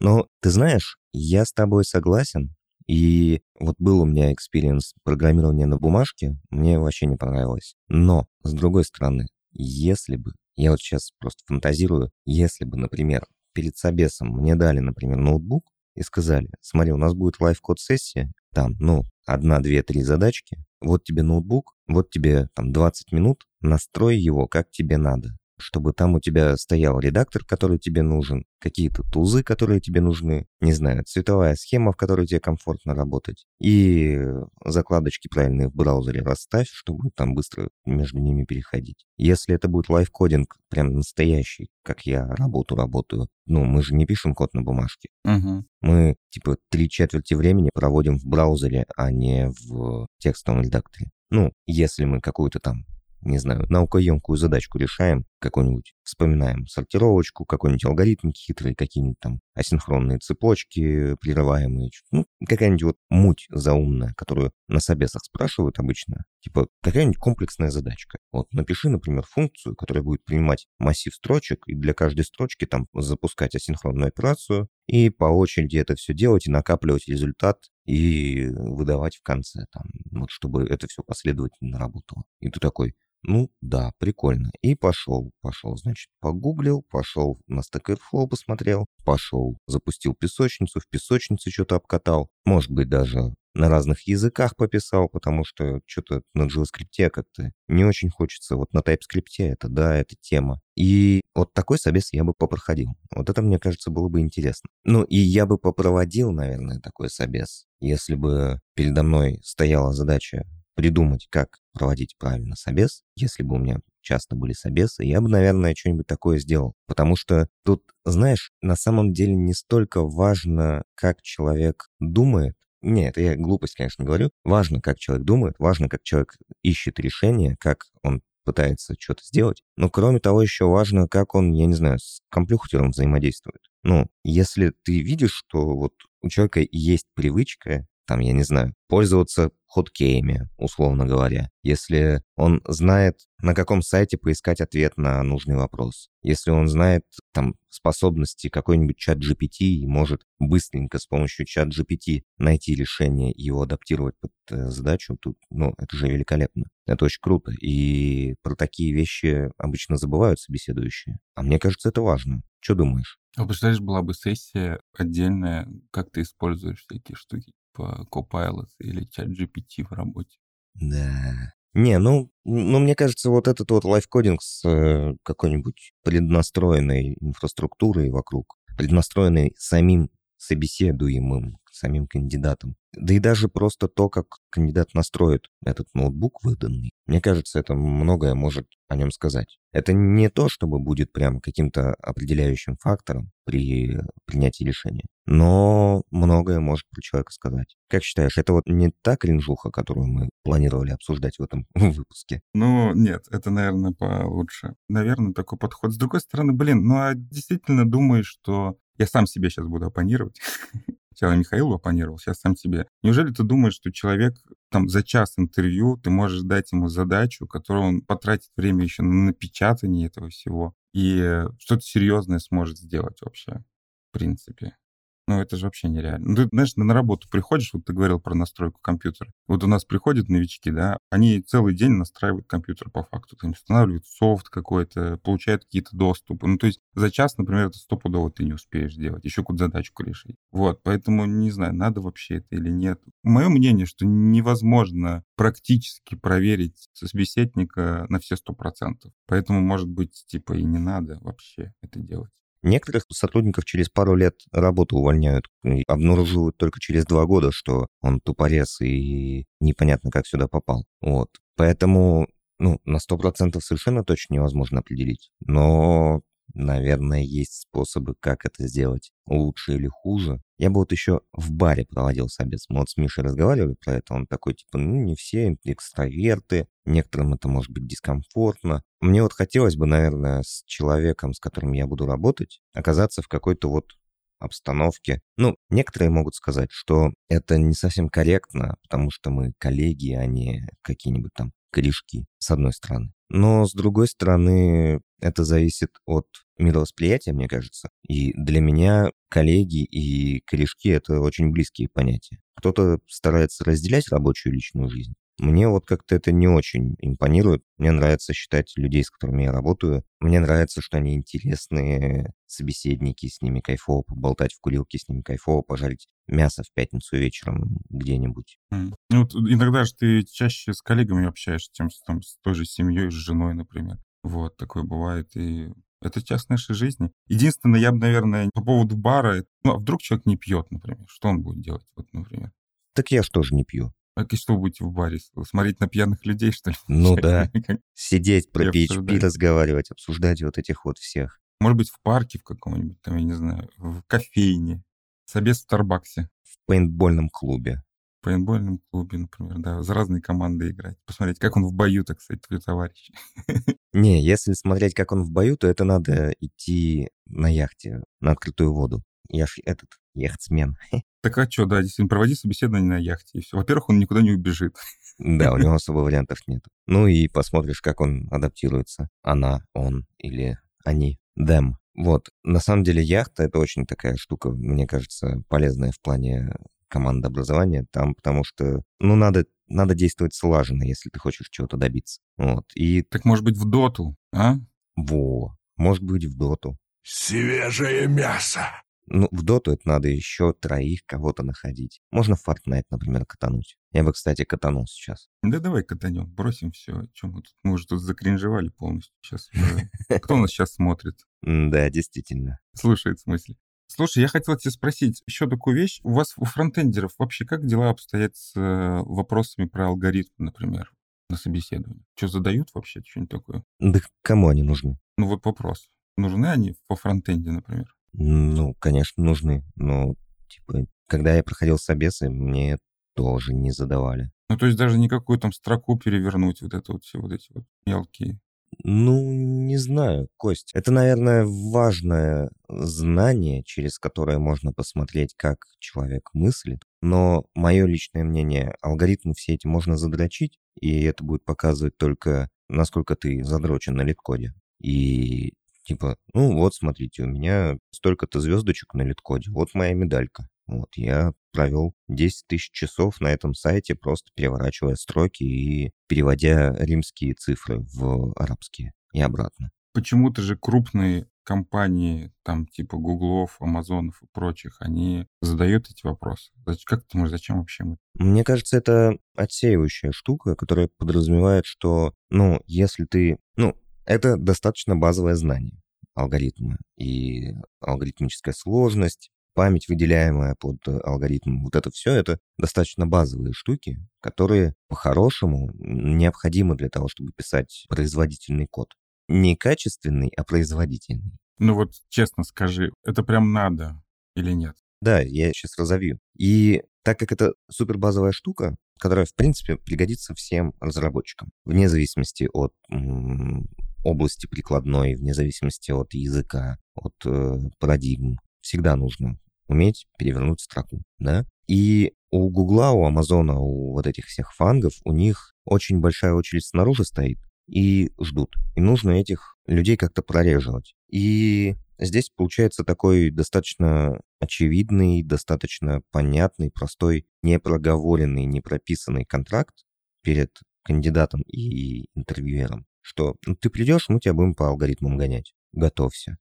Но, ты знаешь, я с тобой согласен, и вот был у меня experience программирования на бумажке, мне вообще не понравилось. Но, с другой стороны, если бы я вот сейчас просто фантазирую, если бы, например, перед собесом мне дали, например, ноутбук и сказали, смотри, у нас будет live code сессия, там, ну, одна, две, три задачки, вот тебе ноутбук, вот тебе там 20 минут, настрой его как тебе надо чтобы там у тебя стоял редактор, который тебе нужен, какие-то тузы, которые тебе нужны, не знаю, цветовая схема, в которой тебе комфортно работать, и закладочки правильные в браузере расставь, чтобы там быстро между ними переходить. Если это будет лайфкодинг, прям настоящий, как я работу работаю, ну, мы же не пишем код на бумажке. Угу. Мы, типа, три четверти времени проводим в браузере, а не в текстовом редакторе. Ну, если мы какую-то там не знаю, наукоемкую задачку решаем, какую-нибудь вспоминаем сортировочку, какой-нибудь алгоритм хитрый, какие-нибудь там асинхронные цепочки прерываемые. Ну, какая-нибудь вот муть заумная, которую на собесах спрашивают обычно. Типа, какая-нибудь комплексная задачка. Вот напиши, например, функцию, которая будет принимать массив строчек, и для каждой строчки там запускать асинхронную операцию, и по очереди это все делать, и накапливать результат, и выдавать в конце, там, вот чтобы это все последовательно работало. И ты такой, ну, да, прикольно. И пошел, пошел, значит, погуглил, пошел на Stack Overflow посмотрел, пошел, запустил песочницу, в песочнице что-то обкатал. Может быть, даже на разных языках пописал, потому что что-то на JavaScript как-то не очень хочется. Вот на TypeScript это, да, это тема. И вот такой собес я бы попроходил. Вот это, мне кажется, было бы интересно. Ну, и я бы попроводил, наверное, такой собес, если бы передо мной стояла задача придумать, как проводить правильно собес. Если бы у меня часто были собесы, я бы, наверное, что-нибудь такое сделал. Потому что тут, знаешь, на самом деле не столько важно, как человек думает, нет, я глупость, конечно, говорю. Важно, как человек думает, важно, как человек ищет решение, как он пытается что-то сделать. Но кроме того, еще важно, как он, я не знаю, с компьютером взаимодействует. Ну, если ты видишь, что вот у человека есть привычка там, я не знаю, пользоваться хоткеями, условно говоря. Если он знает, на каком сайте поискать ответ на нужный вопрос. Если он знает там способности какой-нибудь чат GPT и может быстренько с помощью чат GPT найти решение и его адаптировать под э, задачу, тут, ну, это же великолепно. Это очень круто. И про такие вещи обычно забывают собеседующие. А мне кажется, это важно. Что думаешь? А представляешь, была бы сессия отдельная, как ты используешь всякие штуки типа Copilot или ChatGPT в работе. Да. Не, ну, ну, мне кажется, вот этот вот лайфкодинг с э, какой-нибудь преднастроенной инфраструктурой вокруг, преднастроенной самим собеседуемым, самим кандидатом. Да и даже просто то, как кандидат настроит этот ноутбук выданный, мне кажется, это многое может о нем сказать. Это не то, чтобы будет прям каким-то определяющим фактором при принятии решения, но многое может про человека сказать. Как считаешь, это вот не та кринжуха, которую мы планировали обсуждать в этом выпуске? Ну, нет, это, наверное, получше. Наверное, такой подход. С другой стороны, блин, ну а действительно думаешь, что я сам себе сейчас буду оппонировать. Сначала Михаилу оппонировал, сейчас сам себе. Неужели ты думаешь, что человек там за час интервью ты можешь дать ему задачу, которую он потратит время еще на напечатание этого всего, и что-то серьезное сможет сделать вообще, в принципе? Ну, это же вообще нереально. Ну, ты, знаешь, на работу приходишь, вот ты говорил про настройку компьютера. Вот у нас приходят новички, да, они целый день настраивают компьютер по факту. Там устанавливают софт какой-то, получают какие-то доступы. Ну, то есть за час, например, это стопудово ты не успеешь сделать, еще какую-то задачку решить. Вот, поэтому не знаю, надо вообще это или нет. Мое мнение, что невозможно практически проверить собеседника на все сто процентов. Поэтому, может быть, типа и не надо вообще это делать. Некоторых сотрудников через пару лет работу увольняют и обнаруживают только через два года, что он тупорез и непонятно, как сюда попал. Вот. Поэтому ну, на сто процентов совершенно точно невозможно определить. Но Наверное, есть способы, как это сделать лучше или хуже. Я бы вот еще в баре проводил собес. Мы вот с Мишей разговаривали про это. Он такой, типа, ну, не все экстраверты. Некоторым это может быть дискомфортно. Мне вот хотелось бы, наверное, с человеком, с которым я буду работать, оказаться в какой-то вот обстановке. Ну, некоторые могут сказать, что это не совсем корректно, потому что мы коллеги, а не какие-нибудь там корешки, с одной стороны. Но, с другой стороны, это зависит от мировосприятия, мне кажется. И для меня коллеги и корешки — это очень близкие понятия. Кто-то старается разделять рабочую и личную жизнь, мне вот как-то это не очень импонирует. Мне нравится считать людей, с которыми я работаю. Мне нравится, что они интересные собеседники, с ними кайфово поболтать в курилке, с ними кайфово пожарить мясо в пятницу вечером где-нибудь. Mm. Ну, вот иногда же ты чаще с коллегами общаешься, чем с, там, с той же семьей, с женой, например. Вот, такое бывает. И это часть нашей жизни. Единственное, я бы, наверное, по поводу бара, ну, а вдруг человек не пьет, например, что он будет делать, вот, например? Так я же тоже не пью. А что вы будете в баре? Смотреть на пьяных людей, что ли? Ну да. Сидеть про PHP, разговаривать, обсуждать вот этих вот всех. Может быть, в парке в каком-нибудь, там, я не знаю, в кофейне. Собес в Старбаксе. В пейнтбольном клубе. пейнтбольном клубе, например, да, за разные команды играть. Посмотреть, как он в бою, так сказать, твой товарищ. Не, если смотреть, как он в бою, то это надо идти на яхте, на открытую воду. Я ж этот, яхтсмен. Так а что, да, действительно, проводи собеседование на яхте, и все. Во-первых, он никуда не убежит. Да, у него особо вариантов нет. Ну и посмотришь, как он адаптируется. Она, он или они. Them. Вот. На самом деле яхта — это очень такая штука, мне кажется, полезная в плане командообразования там, потому что, ну, надо, надо действовать слаженно, если ты хочешь чего-то добиться. Вот. И... Так может быть в доту, а? Во. Может быть в доту. Свежее мясо. Ну, в доту это надо еще троих кого-то находить. Можно в Fortnite, например, катануть. Я бы, кстати, катанул сейчас. Да давай катанем, бросим все. Чем мы тут? Мы уже тут закринжевали полностью. Сейчас Кто нас сейчас смотрит? Да, действительно. Слушает, в смысле. Слушай, я хотел тебя спросить еще такую вещь. У вас, у фронтендеров, вообще как дела обстоят с э, вопросами про алгоритм, например, на собеседовании? Что задают вообще, что-нибудь такое? Да кому они нужны? Ну вот вопрос. Нужны они по фронтенде, например? Ну, конечно, нужны. Но, типа, когда я проходил собесы, мне тоже не задавали. Ну, то есть даже никакую там строку перевернуть, вот это вот все вот эти вот мелкие. Ну, не знаю, Кость. Это, наверное, важное знание, через которое можно посмотреть, как человек мыслит. Но мое личное мнение, алгоритмы все эти можно задрочить, и это будет показывать только, насколько ты задрочен на литкоде. И Типа, ну вот, смотрите, у меня столько-то звездочек на литкоде, вот моя медалька. Вот, я провел 10 тысяч часов на этом сайте, просто переворачивая строки и переводя римские цифры в арабские и обратно. Почему-то же крупные компании, там типа Гуглов, Амазонов и прочих, они задают эти вопросы. Как ты думаешь, зачем вообще мы? Мне кажется, это отсеивающая штука, которая подразумевает, что, ну, если ты, ну, это достаточно базовое знание. Алгоритмы и алгоритмическая сложность, память, выделяемая под алгоритмом, вот это все, это достаточно базовые штуки, которые по-хорошему необходимы для того, чтобы писать производительный код. Не качественный, а производительный. Ну вот честно скажи, это прям надо или нет? Да, я сейчас разовью. И так как это супербазовая штука, которая, в принципе, пригодится всем разработчикам, вне зависимости от области прикладной, вне зависимости от языка, от э, парадигм. Всегда нужно уметь перевернуть строку, да? И у Гугла, у Амазона, у вот этих всех фангов, у них очень большая очередь снаружи стоит и ждут. И нужно этих людей как-то прореживать. И здесь получается такой достаточно очевидный, достаточно понятный, простой, непроговоренный, непрописанный контракт перед кандидатом и интервьюером что ну, ты придешь, мы тебя будем по алгоритмам гонять. Готовься.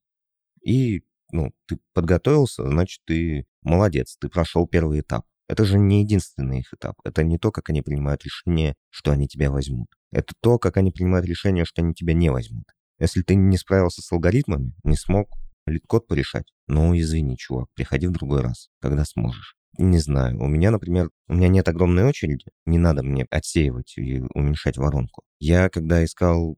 И, ну, ты подготовился, значит, ты молодец, ты прошел первый этап. Это же не единственный их этап. Это не то, как они принимают решение, что они тебя возьмут. Это то, как они принимают решение, что они тебя не возьмут. Если ты не справился с алгоритмами, не смог LeetCode порешать, ну, извини, чувак, приходи в другой раз, когда сможешь. Не знаю. У меня, например, у меня нет огромной очереди. Не надо мне отсеивать и уменьшать воронку. Я, когда искал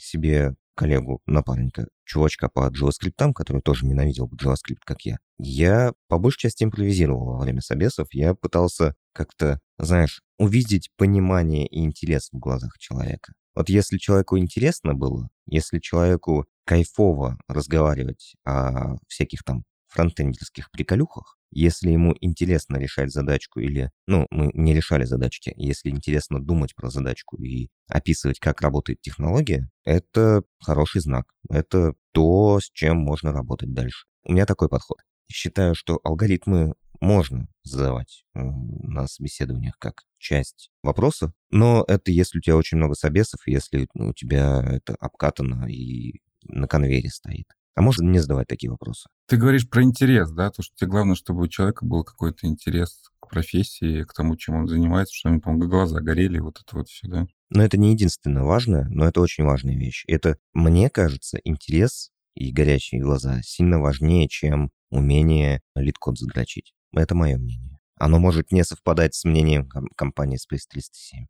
себе коллегу, напарника, чувачка по JavaScript, который тоже ненавидел JavaScript, как я, я по большей части импровизировал во время собесов. Я пытался как-то, знаешь, увидеть понимание и интерес в глазах человека. Вот если человеку интересно было, если человеку кайфово разговаривать о всяких там фронтендерских приколюхах, если ему интересно решать задачку или, ну, мы не решали задачки, если интересно думать про задачку и описывать, как работает технология, это хороший знак. Это то, с чем можно работать дальше. У меня такой подход. Считаю, что алгоритмы можно задавать на собеседованиях как часть вопросов, но это если у тебя очень много собесов, если у тебя это обкатано и на конвейере стоит. А можно не задавать такие вопросы. Ты говоришь про интерес, да? То, что тебе главное, чтобы у человека был какой-то интерес к профессии, к тому, чем он занимается, что у него там глаза горели, вот это вот все, да? Но это не единственное важное, но это очень важная вещь. Это, мне кажется, интерес и горящие глаза сильно важнее, чем умение LeetCode задрочить. Это мое мнение. Оно может не совпадать с мнением компании Space 307.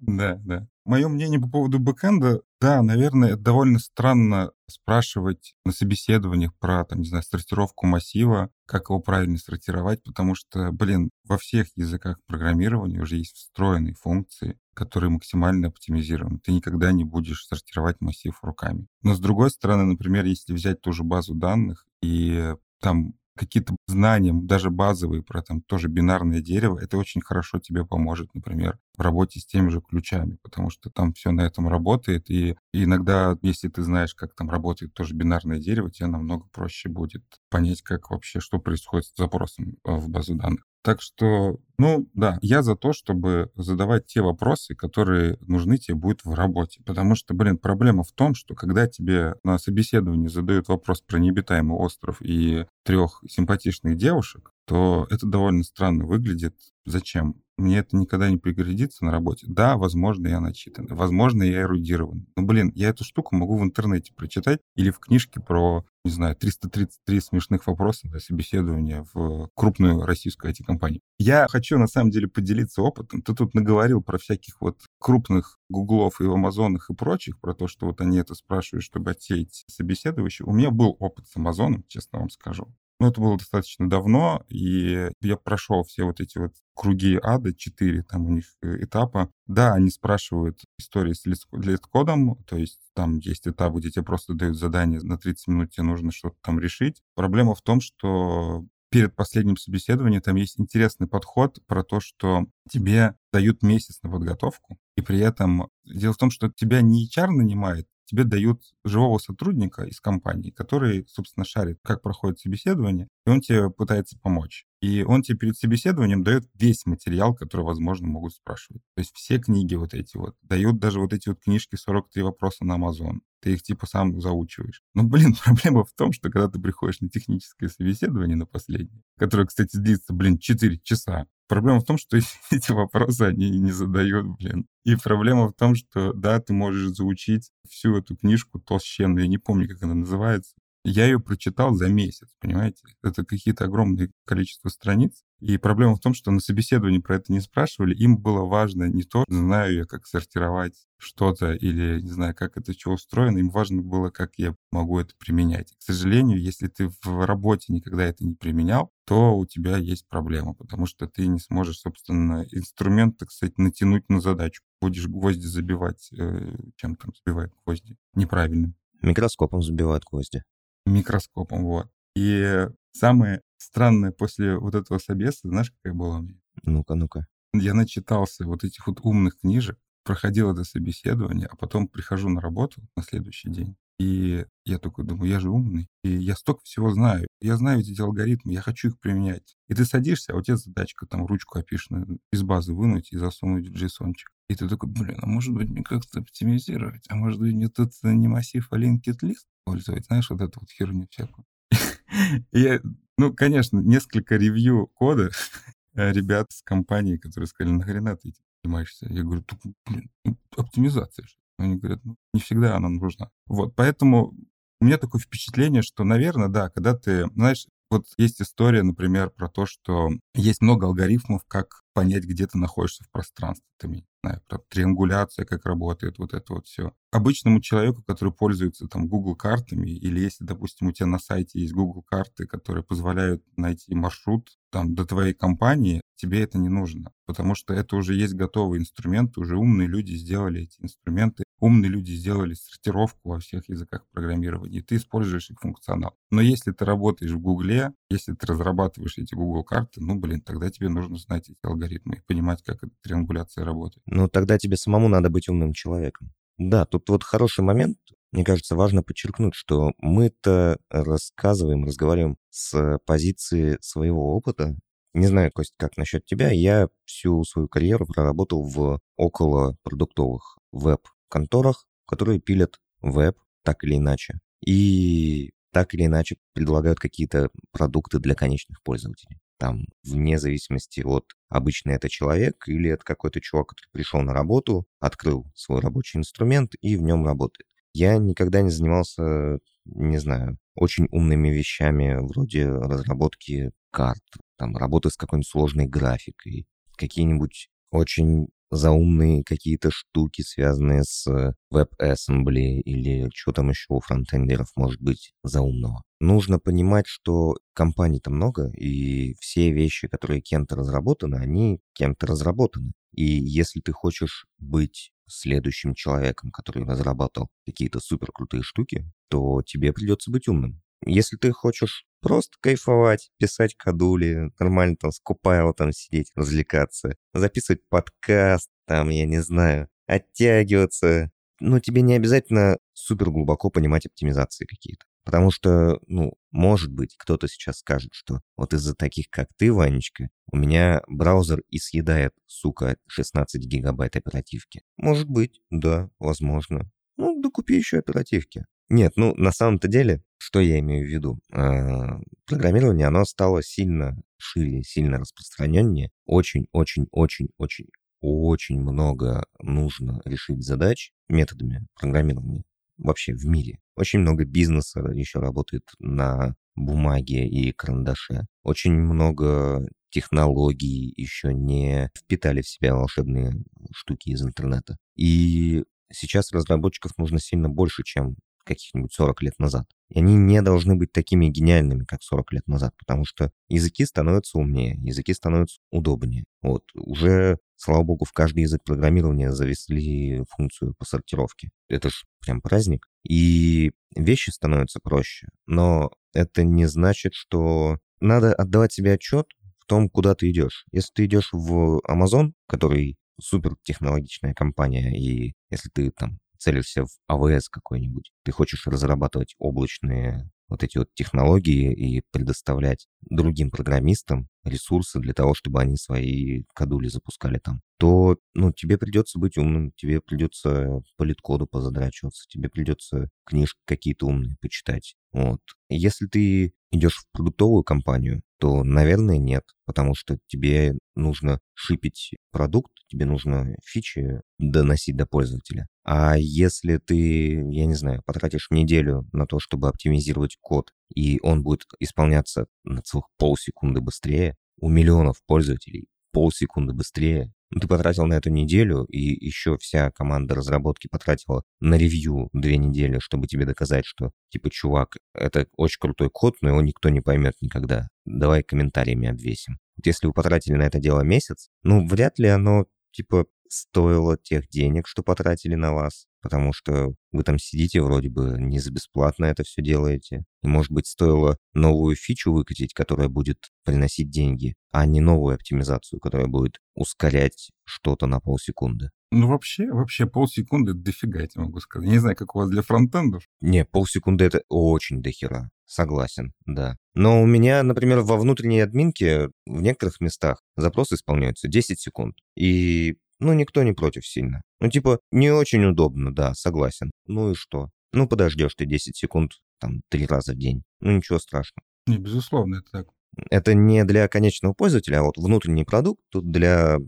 Да, да. Мое мнение по поводу бэкэнда, да, наверное, довольно странно спрашивать на собеседованиях про, там, не знаю, сортировку массива, как его правильно сортировать, потому что, блин, во всех языках программирования уже есть встроенные функции, которые максимально оптимизированы. Ты никогда не будешь сортировать массив руками. Но с другой стороны, например, если взять ту же базу данных и там какие-то знания, даже базовые про там тоже бинарное дерево, это очень хорошо тебе поможет, например, в работе с теми же ключами, потому что там все на этом работает, и, иногда, если ты знаешь, как там работает тоже бинарное дерево, тебе намного проще будет понять, как вообще, что происходит с запросом э, в базу данных. Так что, ну да, я за то, чтобы задавать те вопросы, которые нужны тебе будут в работе. Потому что, блин, проблема в том, что когда тебе на собеседовании задают вопрос про необитаемый остров и трех симпатичных девушек, то это довольно странно выглядит. Зачем? Мне это никогда не пригодится на работе. Да, возможно, я начитан. Возможно, я эрудирован. Но, блин, я эту штуку могу в интернете прочитать или в книжке про, не знаю, 333 смешных вопроса для собеседования в крупную российскую IT-компанию. Я хочу, на самом деле, поделиться опытом. Ты тут наговорил про всяких вот крупных гуглов и амазонах и прочих, про то, что вот они это спрашивают, чтобы отсеять собеседующих. У меня был опыт с Амазоном, честно вам скажу. Ну, это было достаточно давно, и я прошел все вот эти вот круги ада, четыре там у них э, этапа. Да, они спрашивают истории с лид-кодом, то есть там есть этап, где тебе просто дают задание на 30 минут, тебе нужно что-то там решить. Проблема в том, что перед последним собеседованием там есть интересный подход про то, что тебе дают месяц на подготовку, и при этом дело в том, что тебя не HR нанимает, тебе дают живого сотрудника из компании, который, собственно, шарит, как проходит собеседование, и он тебе пытается помочь. И он тебе перед собеседованием дает весь материал, который, возможно, могут спрашивать. То есть все книги вот эти вот. Дают даже вот эти вот книжки «43 вопроса на Amazon». Ты их типа сам заучиваешь. Но, блин, проблема в том, что когда ты приходишь на техническое собеседование, на последнее, которое, кстати, длится, блин, 4 часа, Проблема в том, что эти вопросы они не задают, блин. И проблема в том, что, да, ты можешь заучить всю эту книжку толщенную, я не помню, как она называется. Я ее прочитал за месяц, понимаете? Это какие-то огромные количество страниц. И проблема в том, что на собеседовании про это не спрашивали. Им было важно не то, знаю я, как сортировать что-то или не знаю, как это что устроено. Им важно было, как я могу это применять. К сожалению, если ты в работе никогда это не применял, то у тебя есть проблема, потому что ты не сможешь, собственно, инструмент, так сказать, натянуть на задачу. Будешь гвозди забивать, э, чем там забивают гвозди, неправильным. Микроскопом забивают гвозди. Микроскопом, вот. И самое странное после вот этого собеса, знаешь, какая была у меня? Ну-ка, ну-ка. Я начитался вот этих вот умных книжек, проходил это собеседование, а потом прихожу на работу на следующий день, и я такой думаю, я же умный, и я столько всего знаю. Я знаю эти алгоритмы, я хочу их применять. И ты садишься, а у тебя задачка, там, ручку опишную из базы вынуть и засунуть в JSON-чик. И ты такой, блин, а может быть мне как-то оптимизировать? А может быть мне тут не массив, а linked list использовать? Знаешь, вот эту вот херню всякую. Я, ну, конечно, несколько ревью кода ребят с компании, которые сказали, нахрена ты этим занимаешься? Я говорю, блин, ну, оптимизация. Они говорят, ну, не всегда она нужна. Вот, поэтому у меня такое впечатление, что, наверное, да, когда ты, знаешь, вот есть история, например, про то, что есть много алгоритмов, как понять, где ты находишься в пространстве. Ты про триангуляция, как работает, вот это вот все. Обычному человеку, который пользуется там Google картами, или если, допустим, у тебя на сайте есть Google карты, которые позволяют найти маршрут там до твоей компании, тебе это не нужно, потому что это уже есть готовые инструменты, уже умные люди сделали эти инструменты, умные люди сделали сортировку во всех языках программирования, и ты используешь их функционал. Но если ты работаешь в Гугле, если ты разрабатываешь эти Google карты, ну, блин, тогда тебе нужно знать эти алгоритмы и понимать, как эта триангуляция работает. Ну, тогда тебе самому надо быть умным человеком. Да, тут вот хороший момент. Мне кажется, важно подчеркнуть, что мы-то рассказываем, разговариваем с позиции своего опыта. Не знаю, Кость, как насчет тебя. Я всю свою карьеру проработал в около продуктовых веб-конторах, которые пилят веб так или иначе. И так или иначе предлагают какие-то продукты для конечных пользователей там, вне зависимости от обычно это человек или это какой-то чувак, который пришел на работу, открыл свой рабочий инструмент и в нем работает. Я никогда не занимался, не знаю, очень умными вещами вроде разработки карт, там, работы с какой-нибудь сложной графикой, какие-нибудь очень заумные какие-то штуки, связанные с WebAssembly или что там еще у фронтендеров может быть заумного. Нужно понимать, что компаний-то много, и все вещи, которые кем-то разработаны, они кем-то разработаны. И если ты хочешь быть следующим человеком, который разрабатывал какие-то супер крутые штуки, то тебе придется быть умным. Если ты хочешь просто кайфовать, писать кадули, нормально там с Купайло там сидеть, развлекаться, записывать подкаст, там, я не знаю, оттягиваться, ну, тебе не обязательно супер глубоко понимать оптимизации какие-то. Потому что, ну, может быть, кто-то сейчас скажет, что вот из-за таких, как ты, Ванечка, у меня браузер и съедает, сука, 16 гигабайт оперативки. Может быть, да, возможно. Ну, да купи еще оперативки. Нет, ну, на самом-то деле, что я имею в виду? А, программирование, оно стало сильно шире, сильно распространеннее. Очень-очень-очень-очень очень много нужно решить задач методами программирования вообще в мире. Очень много бизнеса еще работает на бумаге и карандаше. Очень много технологий еще не впитали в себя волшебные штуки из интернета. И сейчас разработчиков нужно сильно больше, чем каких-нибудь 40 лет назад. И они не должны быть такими гениальными, как 40 лет назад, потому что языки становятся умнее, языки становятся удобнее. Вот уже, слава богу, в каждый язык программирования завесли функцию по сортировке. Это ж прям праздник. И вещи становятся проще. Но это не значит, что надо отдавать себе отчет в том, куда ты идешь. Если ты идешь в Amazon, который супер технологичная компания, и если ты там целишься в АВС какой-нибудь, ты хочешь разрабатывать облачные вот эти вот технологии и предоставлять другим программистам ресурсы для того, чтобы они свои кадули запускали там, то, ну, тебе придется быть умным, тебе придется по литкоду позадрачиваться, тебе придется книжки какие-то умные почитать. Вот. Если ты идешь в продуктовую компанию, то, наверное, нет, потому что тебе нужно шипить продукт, тебе нужно фичи доносить до пользователя. А если ты, я не знаю, потратишь неделю на то, чтобы оптимизировать код, и он будет исполняться на целых полсекунды быстрее, у миллионов пользователей полсекунды быстрее, ты потратил на эту неделю, и еще вся команда разработки потратила на ревью две недели, чтобы тебе доказать, что, типа, чувак, это очень крутой код, но его никто не поймет никогда. Давай комментариями обвесим. Вот если вы потратили на это дело месяц, ну, вряд ли оно, типа, стоило тех денег, что потратили на вас, потому что вы там сидите вроде бы не за бесплатно это все делаете. И, может быть, стоило новую фичу выкатить, которая будет приносить деньги, а не новую оптимизацию, которая будет ускорять что-то на полсекунды. Ну, вообще, вообще полсекунды дофига, я могу сказать. Не знаю, как у вас для фронтендов. Не, полсекунды это очень дохера. Согласен, да. Но у меня, например, во внутренней админке в некоторых местах запросы исполняются 10 секунд. И ну, никто не против сильно. Ну, типа, не очень удобно, да, согласен. Ну и что? Ну, подождешь ты 10 секунд, там, три раза в день. Ну, ничего страшного. Не, безусловно, это так. Это не для конечного пользователя, а вот внутренний продукт тут для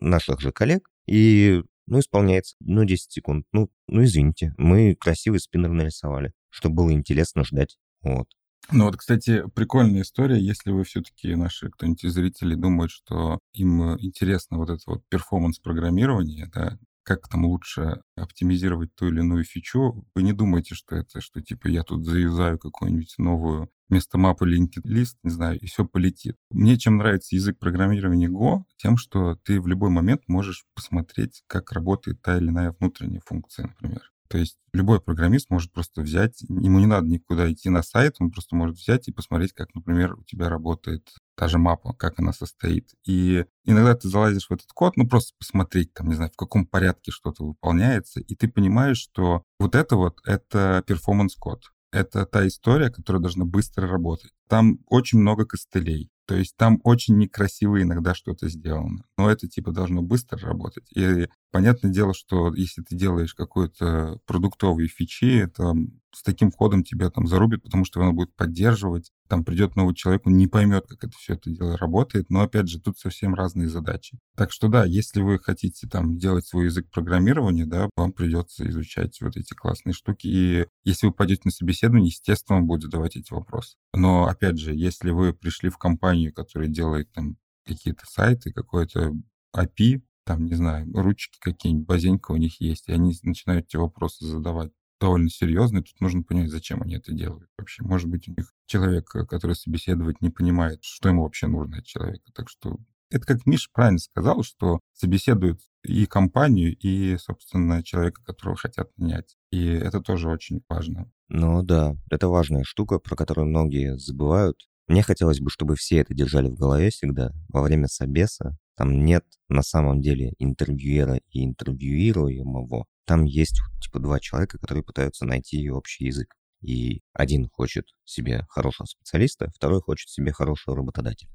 наших же коллег. И, ну, исполняется, ну, 10 секунд. Ну, ну, извините, мы красивый спиннер нарисовали, чтобы было интересно ждать. Вот. Ну вот, кстати, прикольная история, если вы все-таки, наши кто-нибудь из зрителей думают, что им э, интересно вот это вот перформанс-программирование, да, как там лучше оптимизировать ту или иную фичу, вы не думаете, что это, что типа я тут заюзаю какую-нибудь новую вместо мапы linked list, не знаю, и все полетит. Мне чем нравится язык программирования Go, тем, что ты в любой момент можешь посмотреть, как работает та или иная внутренняя функция, например. То есть любой программист может просто взять, ему не надо никуда идти на сайт, он просто может взять и посмотреть, как, например, у тебя работает та же мапа, как она состоит. И иногда ты залазишь в этот код, ну просто посмотреть, там, не знаю, в каком порядке что-то выполняется, и ты понимаешь, что вот это вот, это performance код. Это та история, которая должна быстро работать. Там очень много костылей. То есть там очень некрасиво иногда что-то сделано. Но это типа должно быстро работать. И понятное дело, что если ты делаешь какие-то продуктовые фичи, там с таким кодом тебя там зарубят, потому что оно будет поддерживать. Там придет новый человек, он не поймет, как это все это дело работает. Но опять же, тут совсем разные задачи. Так что да, если вы хотите там делать свой язык программирования, да, вам придется изучать вот эти классные штуки. И если вы пойдете на собеседование, естественно, он будет задавать эти вопросы. Но опять же, если вы пришли в компанию, которая делает там какие-то сайты, какой-то API, там, не знаю, ручки какие-нибудь, базенька у них есть, и они начинают тебе вопросы задавать довольно серьезные. Тут нужно понять, зачем они это делают вообще. Может быть, у них человек, э, который собеседует, не понимает, что ему вообще нужно от человека. Так что это как Миша правильно сказал, что собеседуют и компанию, и, собственно, человека, которого хотят нанять. И это тоже очень важно. Ну да, это важная штука, про которую многие забывают. Мне хотелось бы, чтобы все это держали в голове всегда. Во время собеса там нет на самом деле интервьюера и интервьюируемого. Там есть типа два человека, которые пытаются найти общий язык. И один хочет себе хорошего специалиста, второй хочет себе хорошего работодателя.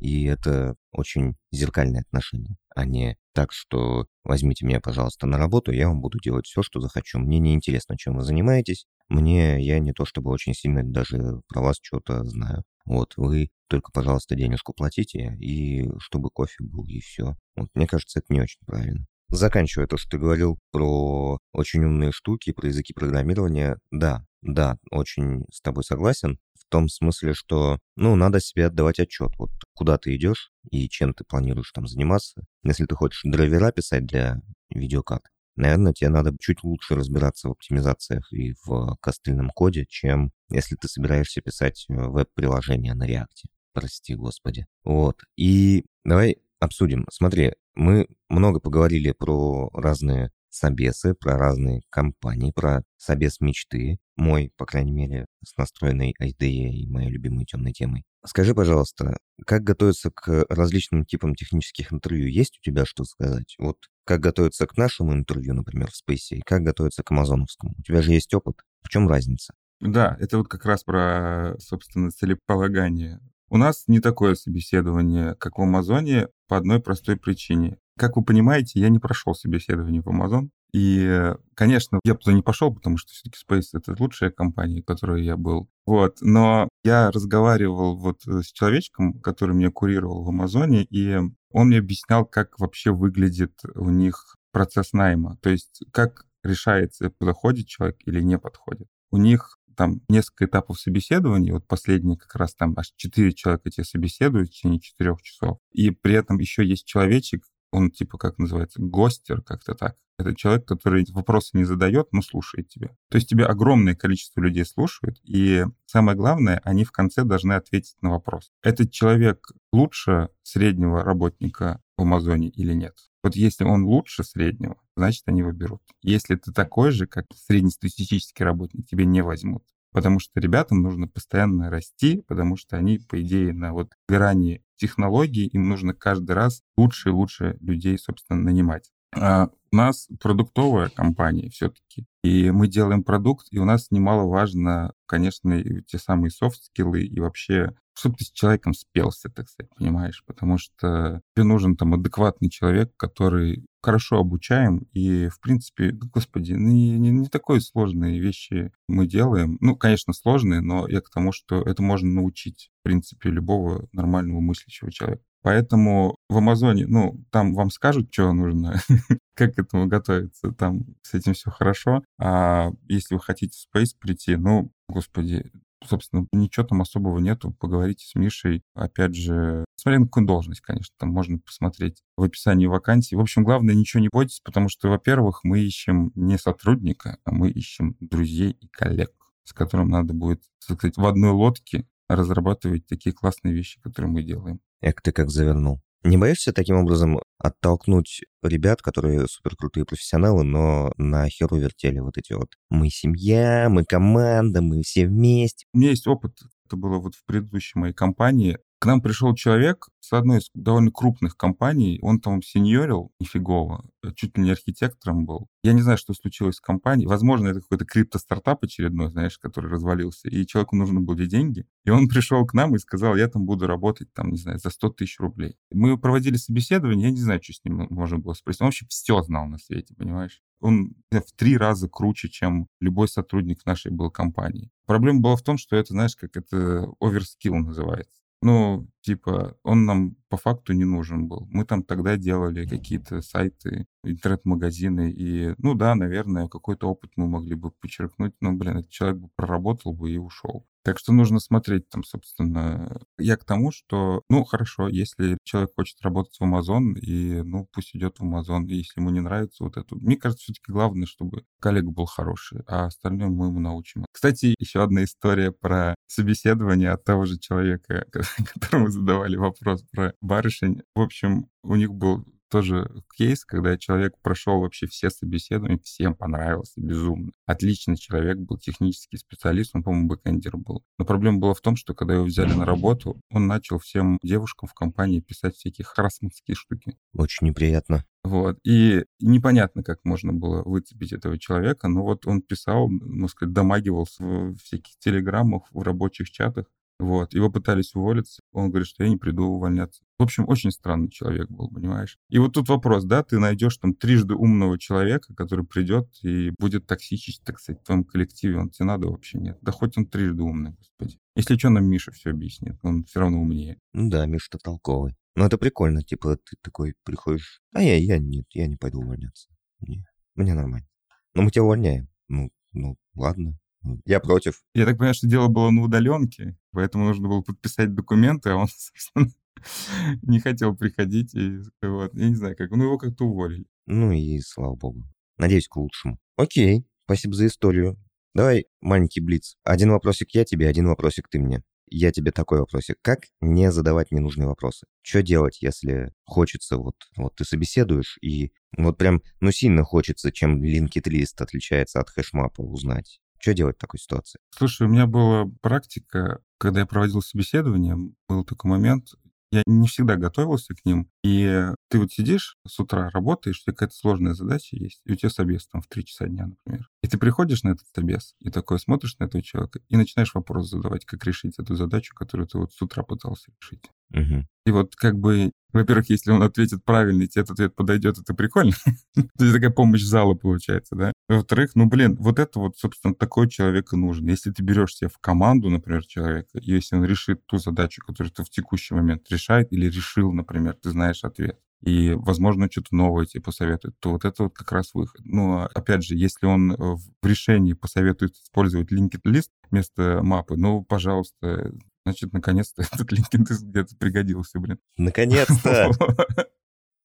И это очень зеркальное отношение, а не так, что возьмите меня, пожалуйста, на работу, я вам буду делать все, что захочу. Мне не интересно, чем вы занимаетесь. Мне, я не то чтобы очень сильно даже про вас что-то знаю. Вот, вы только, пожалуйста, денежку платите, и чтобы кофе был, и все. Вот, мне кажется, это не очень правильно. Заканчивая то, что ты говорил про очень умные штуки, про языки программирования, да, да, очень с тобой согласен. В том смысле, что, ну, надо себе отдавать отчет. Вот куда ты идешь и чем ты планируешь там заниматься. Если ты хочешь драйвера писать для видеокарт, наверное, тебе надо чуть лучше разбираться в оптимизациях и в костыльном коде, чем если ты собираешься писать э, веб-приложение на React. Прости, господи. Вот. И давай обсудим. Смотри, мы много поговорили про разные собесы, про разные компании, про собес мечты, мой, по крайней мере, с настроенной идеей и моей любимой темной темой. Скажи, пожалуйста, как готовиться к различным типам технических интервью? Есть у тебя что сказать? Вот как готовиться к нашему интервью, например, в Space, и как готовиться к амазоновскому? У тебя же есть опыт. В чем разница? Да, это вот как раз про, собственно, целеполагание. У нас не такое собеседование, как в Амазоне, по одной простой причине. Как вы понимаете, я не прошел собеседование в Amazon. И, конечно, я туда не пошел, потому что все-таки Space — это лучшая компания, в которой я был. Вот. Но я разговаривал вот с человечком, который меня курировал в Амазоне, и он мне объяснял, как вообще выглядит у них процесс найма. То есть как решается, подходит человек или не подходит. У них там несколько этапов собеседования, вот последние как раз там аж четыре человека тебе собеседуют в течение четырех часов, и при этом еще есть человечек, он типа, как называется, гостер, как-то так. Это человек, который вопросы не задает, но слушает тебя. То есть тебя огромное количество людей слушают, и самое главное, они в конце должны ответить на вопрос. Этот человек лучше среднего работника в Амазоне или нет? Вот если он лучше среднего, значит, они его берут. Если ты такой же, как среднестатистический работник, тебе не возьмут потому что ребятам нужно постоянно расти, потому что они, по идее, на вот грани технологий, им нужно каждый раз лучше и лучше людей, собственно, нанимать. А у нас продуктовая компания все-таки, и мы делаем продукт, и у нас немаловажно, конечно, те самые софт-скиллы и вообще чтобы ты с человеком спелся, так сказать, понимаешь? Потому что тебе нужен там адекватный человек, который хорошо обучаем, и, в принципе, господи, не, не, не такой сложные вещи мы делаем. Ну, конечно, сложные, но я к тому, что это можно научить, в принципе, любого нормального мыслящего человека. Поэтому в Амазоне, ну, там вам скажут, что нужно, как к этому готовиться, там с этим все хорошо. А если вы хотите в Space прийти, ну, господи, собственно, ничего там особого нету. Поговорите с Мишей. Опять же, смотря на какую должность, конечно, там можно посмотреть в описании вакансии. В общем, главное, ничего не бойтесь, потому что, во-первых, мы ищем не сотрудника, а мы ищем друзей и коллег, с которым надо будет, так сказать, в одной лодке разрабатывать такие классные вещи, которые мы делаем. Эк, ты как завернул. Не боишься таким образом оттолкнуть ребят, которые супер крутые профессионалы, но на херу вертели вот эти вот «мы семья, мы команда, мы все вместе». У меня есть опыт, это было вот в предыдущей моей компании. К нам пришел человек с одной из довольно крупных компаний, он там сеньорил нифигово, чуть ли не архитектором был. Я не знаю, что случилось с компанией. Возможно, это какой-то крипто-стартап очередной, знаешь, который развалился, и человеку нужны были деньги. И он пришел к нам и сказал, я там буду работать, там, не знаю, за 100 тысяч рублей. Мы проводили собеседование, я не знаю, что с ним можно было спросить. Он вообще все знал на свете, понимаешь? Он в три раза круче, чем любой сотрудник нашей был компании. Проблема была в том, что это, знаешь, как это оверскилл называется. Ну, типа, он нам по факту не нужен был. Мы там тогда делали какие-то сайты, интернет-магазины, и, ну да, наверное, какой-то опыт мы могли бы подчеркнуть, но, блин, этот человек бы проработал бы и ушел. Так что нужно смотреть там, собственно. Я к тому, что, ну, хорошо, если человек хочет работать в Amazon, и, ну, пусть идет в Amazon, и если ему не нравится вот это. Мне кажется, все-таки главное, чтобы коллега был хороший, а остальное мы ему научим. Кстати, еще одна история про собеседование от того же человека, которому задавали вопрос про барышень. В общем, у них был тоже кейс, когда человек прошел вообще все собеседования, всем понравился безумно. Отличный человек был, технический специалист, он, по-моему, бэкэндер был. Но проблема была в том, что когда его взяли на работу, он начал всем девушкам в компании писать всякие харассментские штуки. Очень неприятно. Вот. И непонятно, как можно было выцепить этого человека, но вот он писал, можно сказать, домогался в всяких телеграммах, в рабочих чатах, вот. Его пытались уволиться. Он говорит, что я не приду увольняться. В общем, очень странный человек был, понимаешь? И вот тут вопрос, да, ты найдешь там трижды умного человека, который придет и будет токсичить, так сказать, в твоем коллективе. Он тебе надо вообще нет. Да хоть он трижды умный, господи. Если что, нам Миша все объяснит. Он все равно умнее. Ну да, Миша-то толковый. Ну это прикольно, типа ты такой приходишь, а я, я нет, я не пойду увольняться. Не, мне нормально. Но мы тебя увольняем. Ну, ну, ладно, я против. Я так понимаю, что дело было на удаленке, поэтому нужно было подписать документы, а он, собственно, не хотел приходить. И, вот, я не знаю, как. Ну, его как-то уволили. Ну и слава богу. Надеюсь, к лучшему. Окей, спасибо за историю. Давай маленький блиц. Один вопросик я тебе, один вопросик ты мне. Я тебе такой вопросик. Как не задавать ненужные вопросы? Что делать, если хочется, вот, вот ты собеседуешь, и вот прям, ну, сильно хочется, чем linked list отличается от хэшмапа узнать. Что делать в такой ситуации? Слушай, у меня была практика, когда я проводил собеседование, был такой момент, я не всегда готовился к ним. И ты вот сидишь с утра, работаешь, у тебя какая-то сложная задача есть, и у тебя собес там в 3 часа дня, например. И ты приходишь на этот собес, и такой смотришь на этого человека, и начинаешь вопрос задавать, как решить эту задачу, которую ты вот с утра пытался решить. Угу. И вот как бы, во-первых, если он ответит правильно, и тебе этот ответ подойдет, это прикольно. То есть такая помощь зала получается, да? Во-вторых, ну, блин, вот это вот, собственно, такой человек и нужен. Если ты берешь себе в команду, например, человека, если он решит ту задачу, которую ты в текущий момент решает, или решил, например, ты знаешь ответ, и, возможно, что-то новое тебе посоветует, то вот это вот как раз выход. Ну, а опять же, если он в решении посоветует использовать linked list вместо мапы, ну, пожалуйста, Значит, наконец-то этот LinkedIn где-то пригодился, блин. Наконец-то!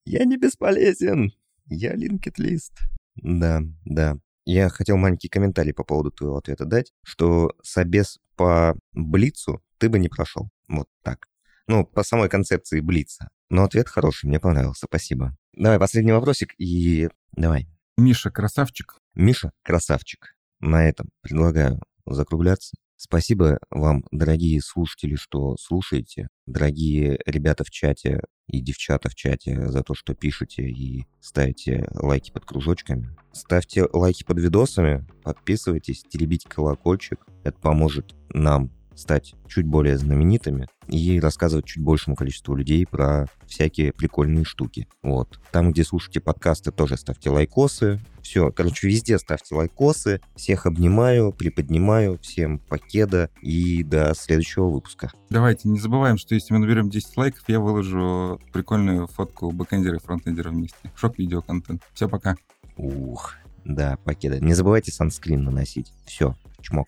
Я не бесполезен! Я linked list. Да, да. Я хотел маленький комментарий по поводу твоего ответа дать, что собес по Блицу ты бы не прошел. Вот так. Ну, по самой концепции Блица. Но ответ хороший, мне понравился, спасибо. Давай, последний вопросик и давай. Миша, красавчик. Миша, красавчик. На этом предлагаю закругляться. Спасибо вам, дорогие слушатели, что слушаете. Дорогие ребята в чате и девчата в чате за то, что пишете и ставите лайки под кружочками. Ставьте лайки под видосами, подписывайтесь, теребите колокольчик. Это поможет нам стать чуть более знаменитыми и рассказывать чуть большему количеству людей про всякие прикольные штуки. Вот. Там, где слушаете подкасты, тоже ставьте лайкосы. Все, короче, везде ставьте лайкосы. Всех обнимаю, приподнимаю. Всем покеда и до следующего выпуска. Давайте не забываем, что если мы наберем 10 лайков, я выложу прикольную фотку бэкэндера и фронтендера вместе. Шок-видео-контент. Все, пока. Ух, да, покеда. Не забывайте санскрин наносить. Все, чмок.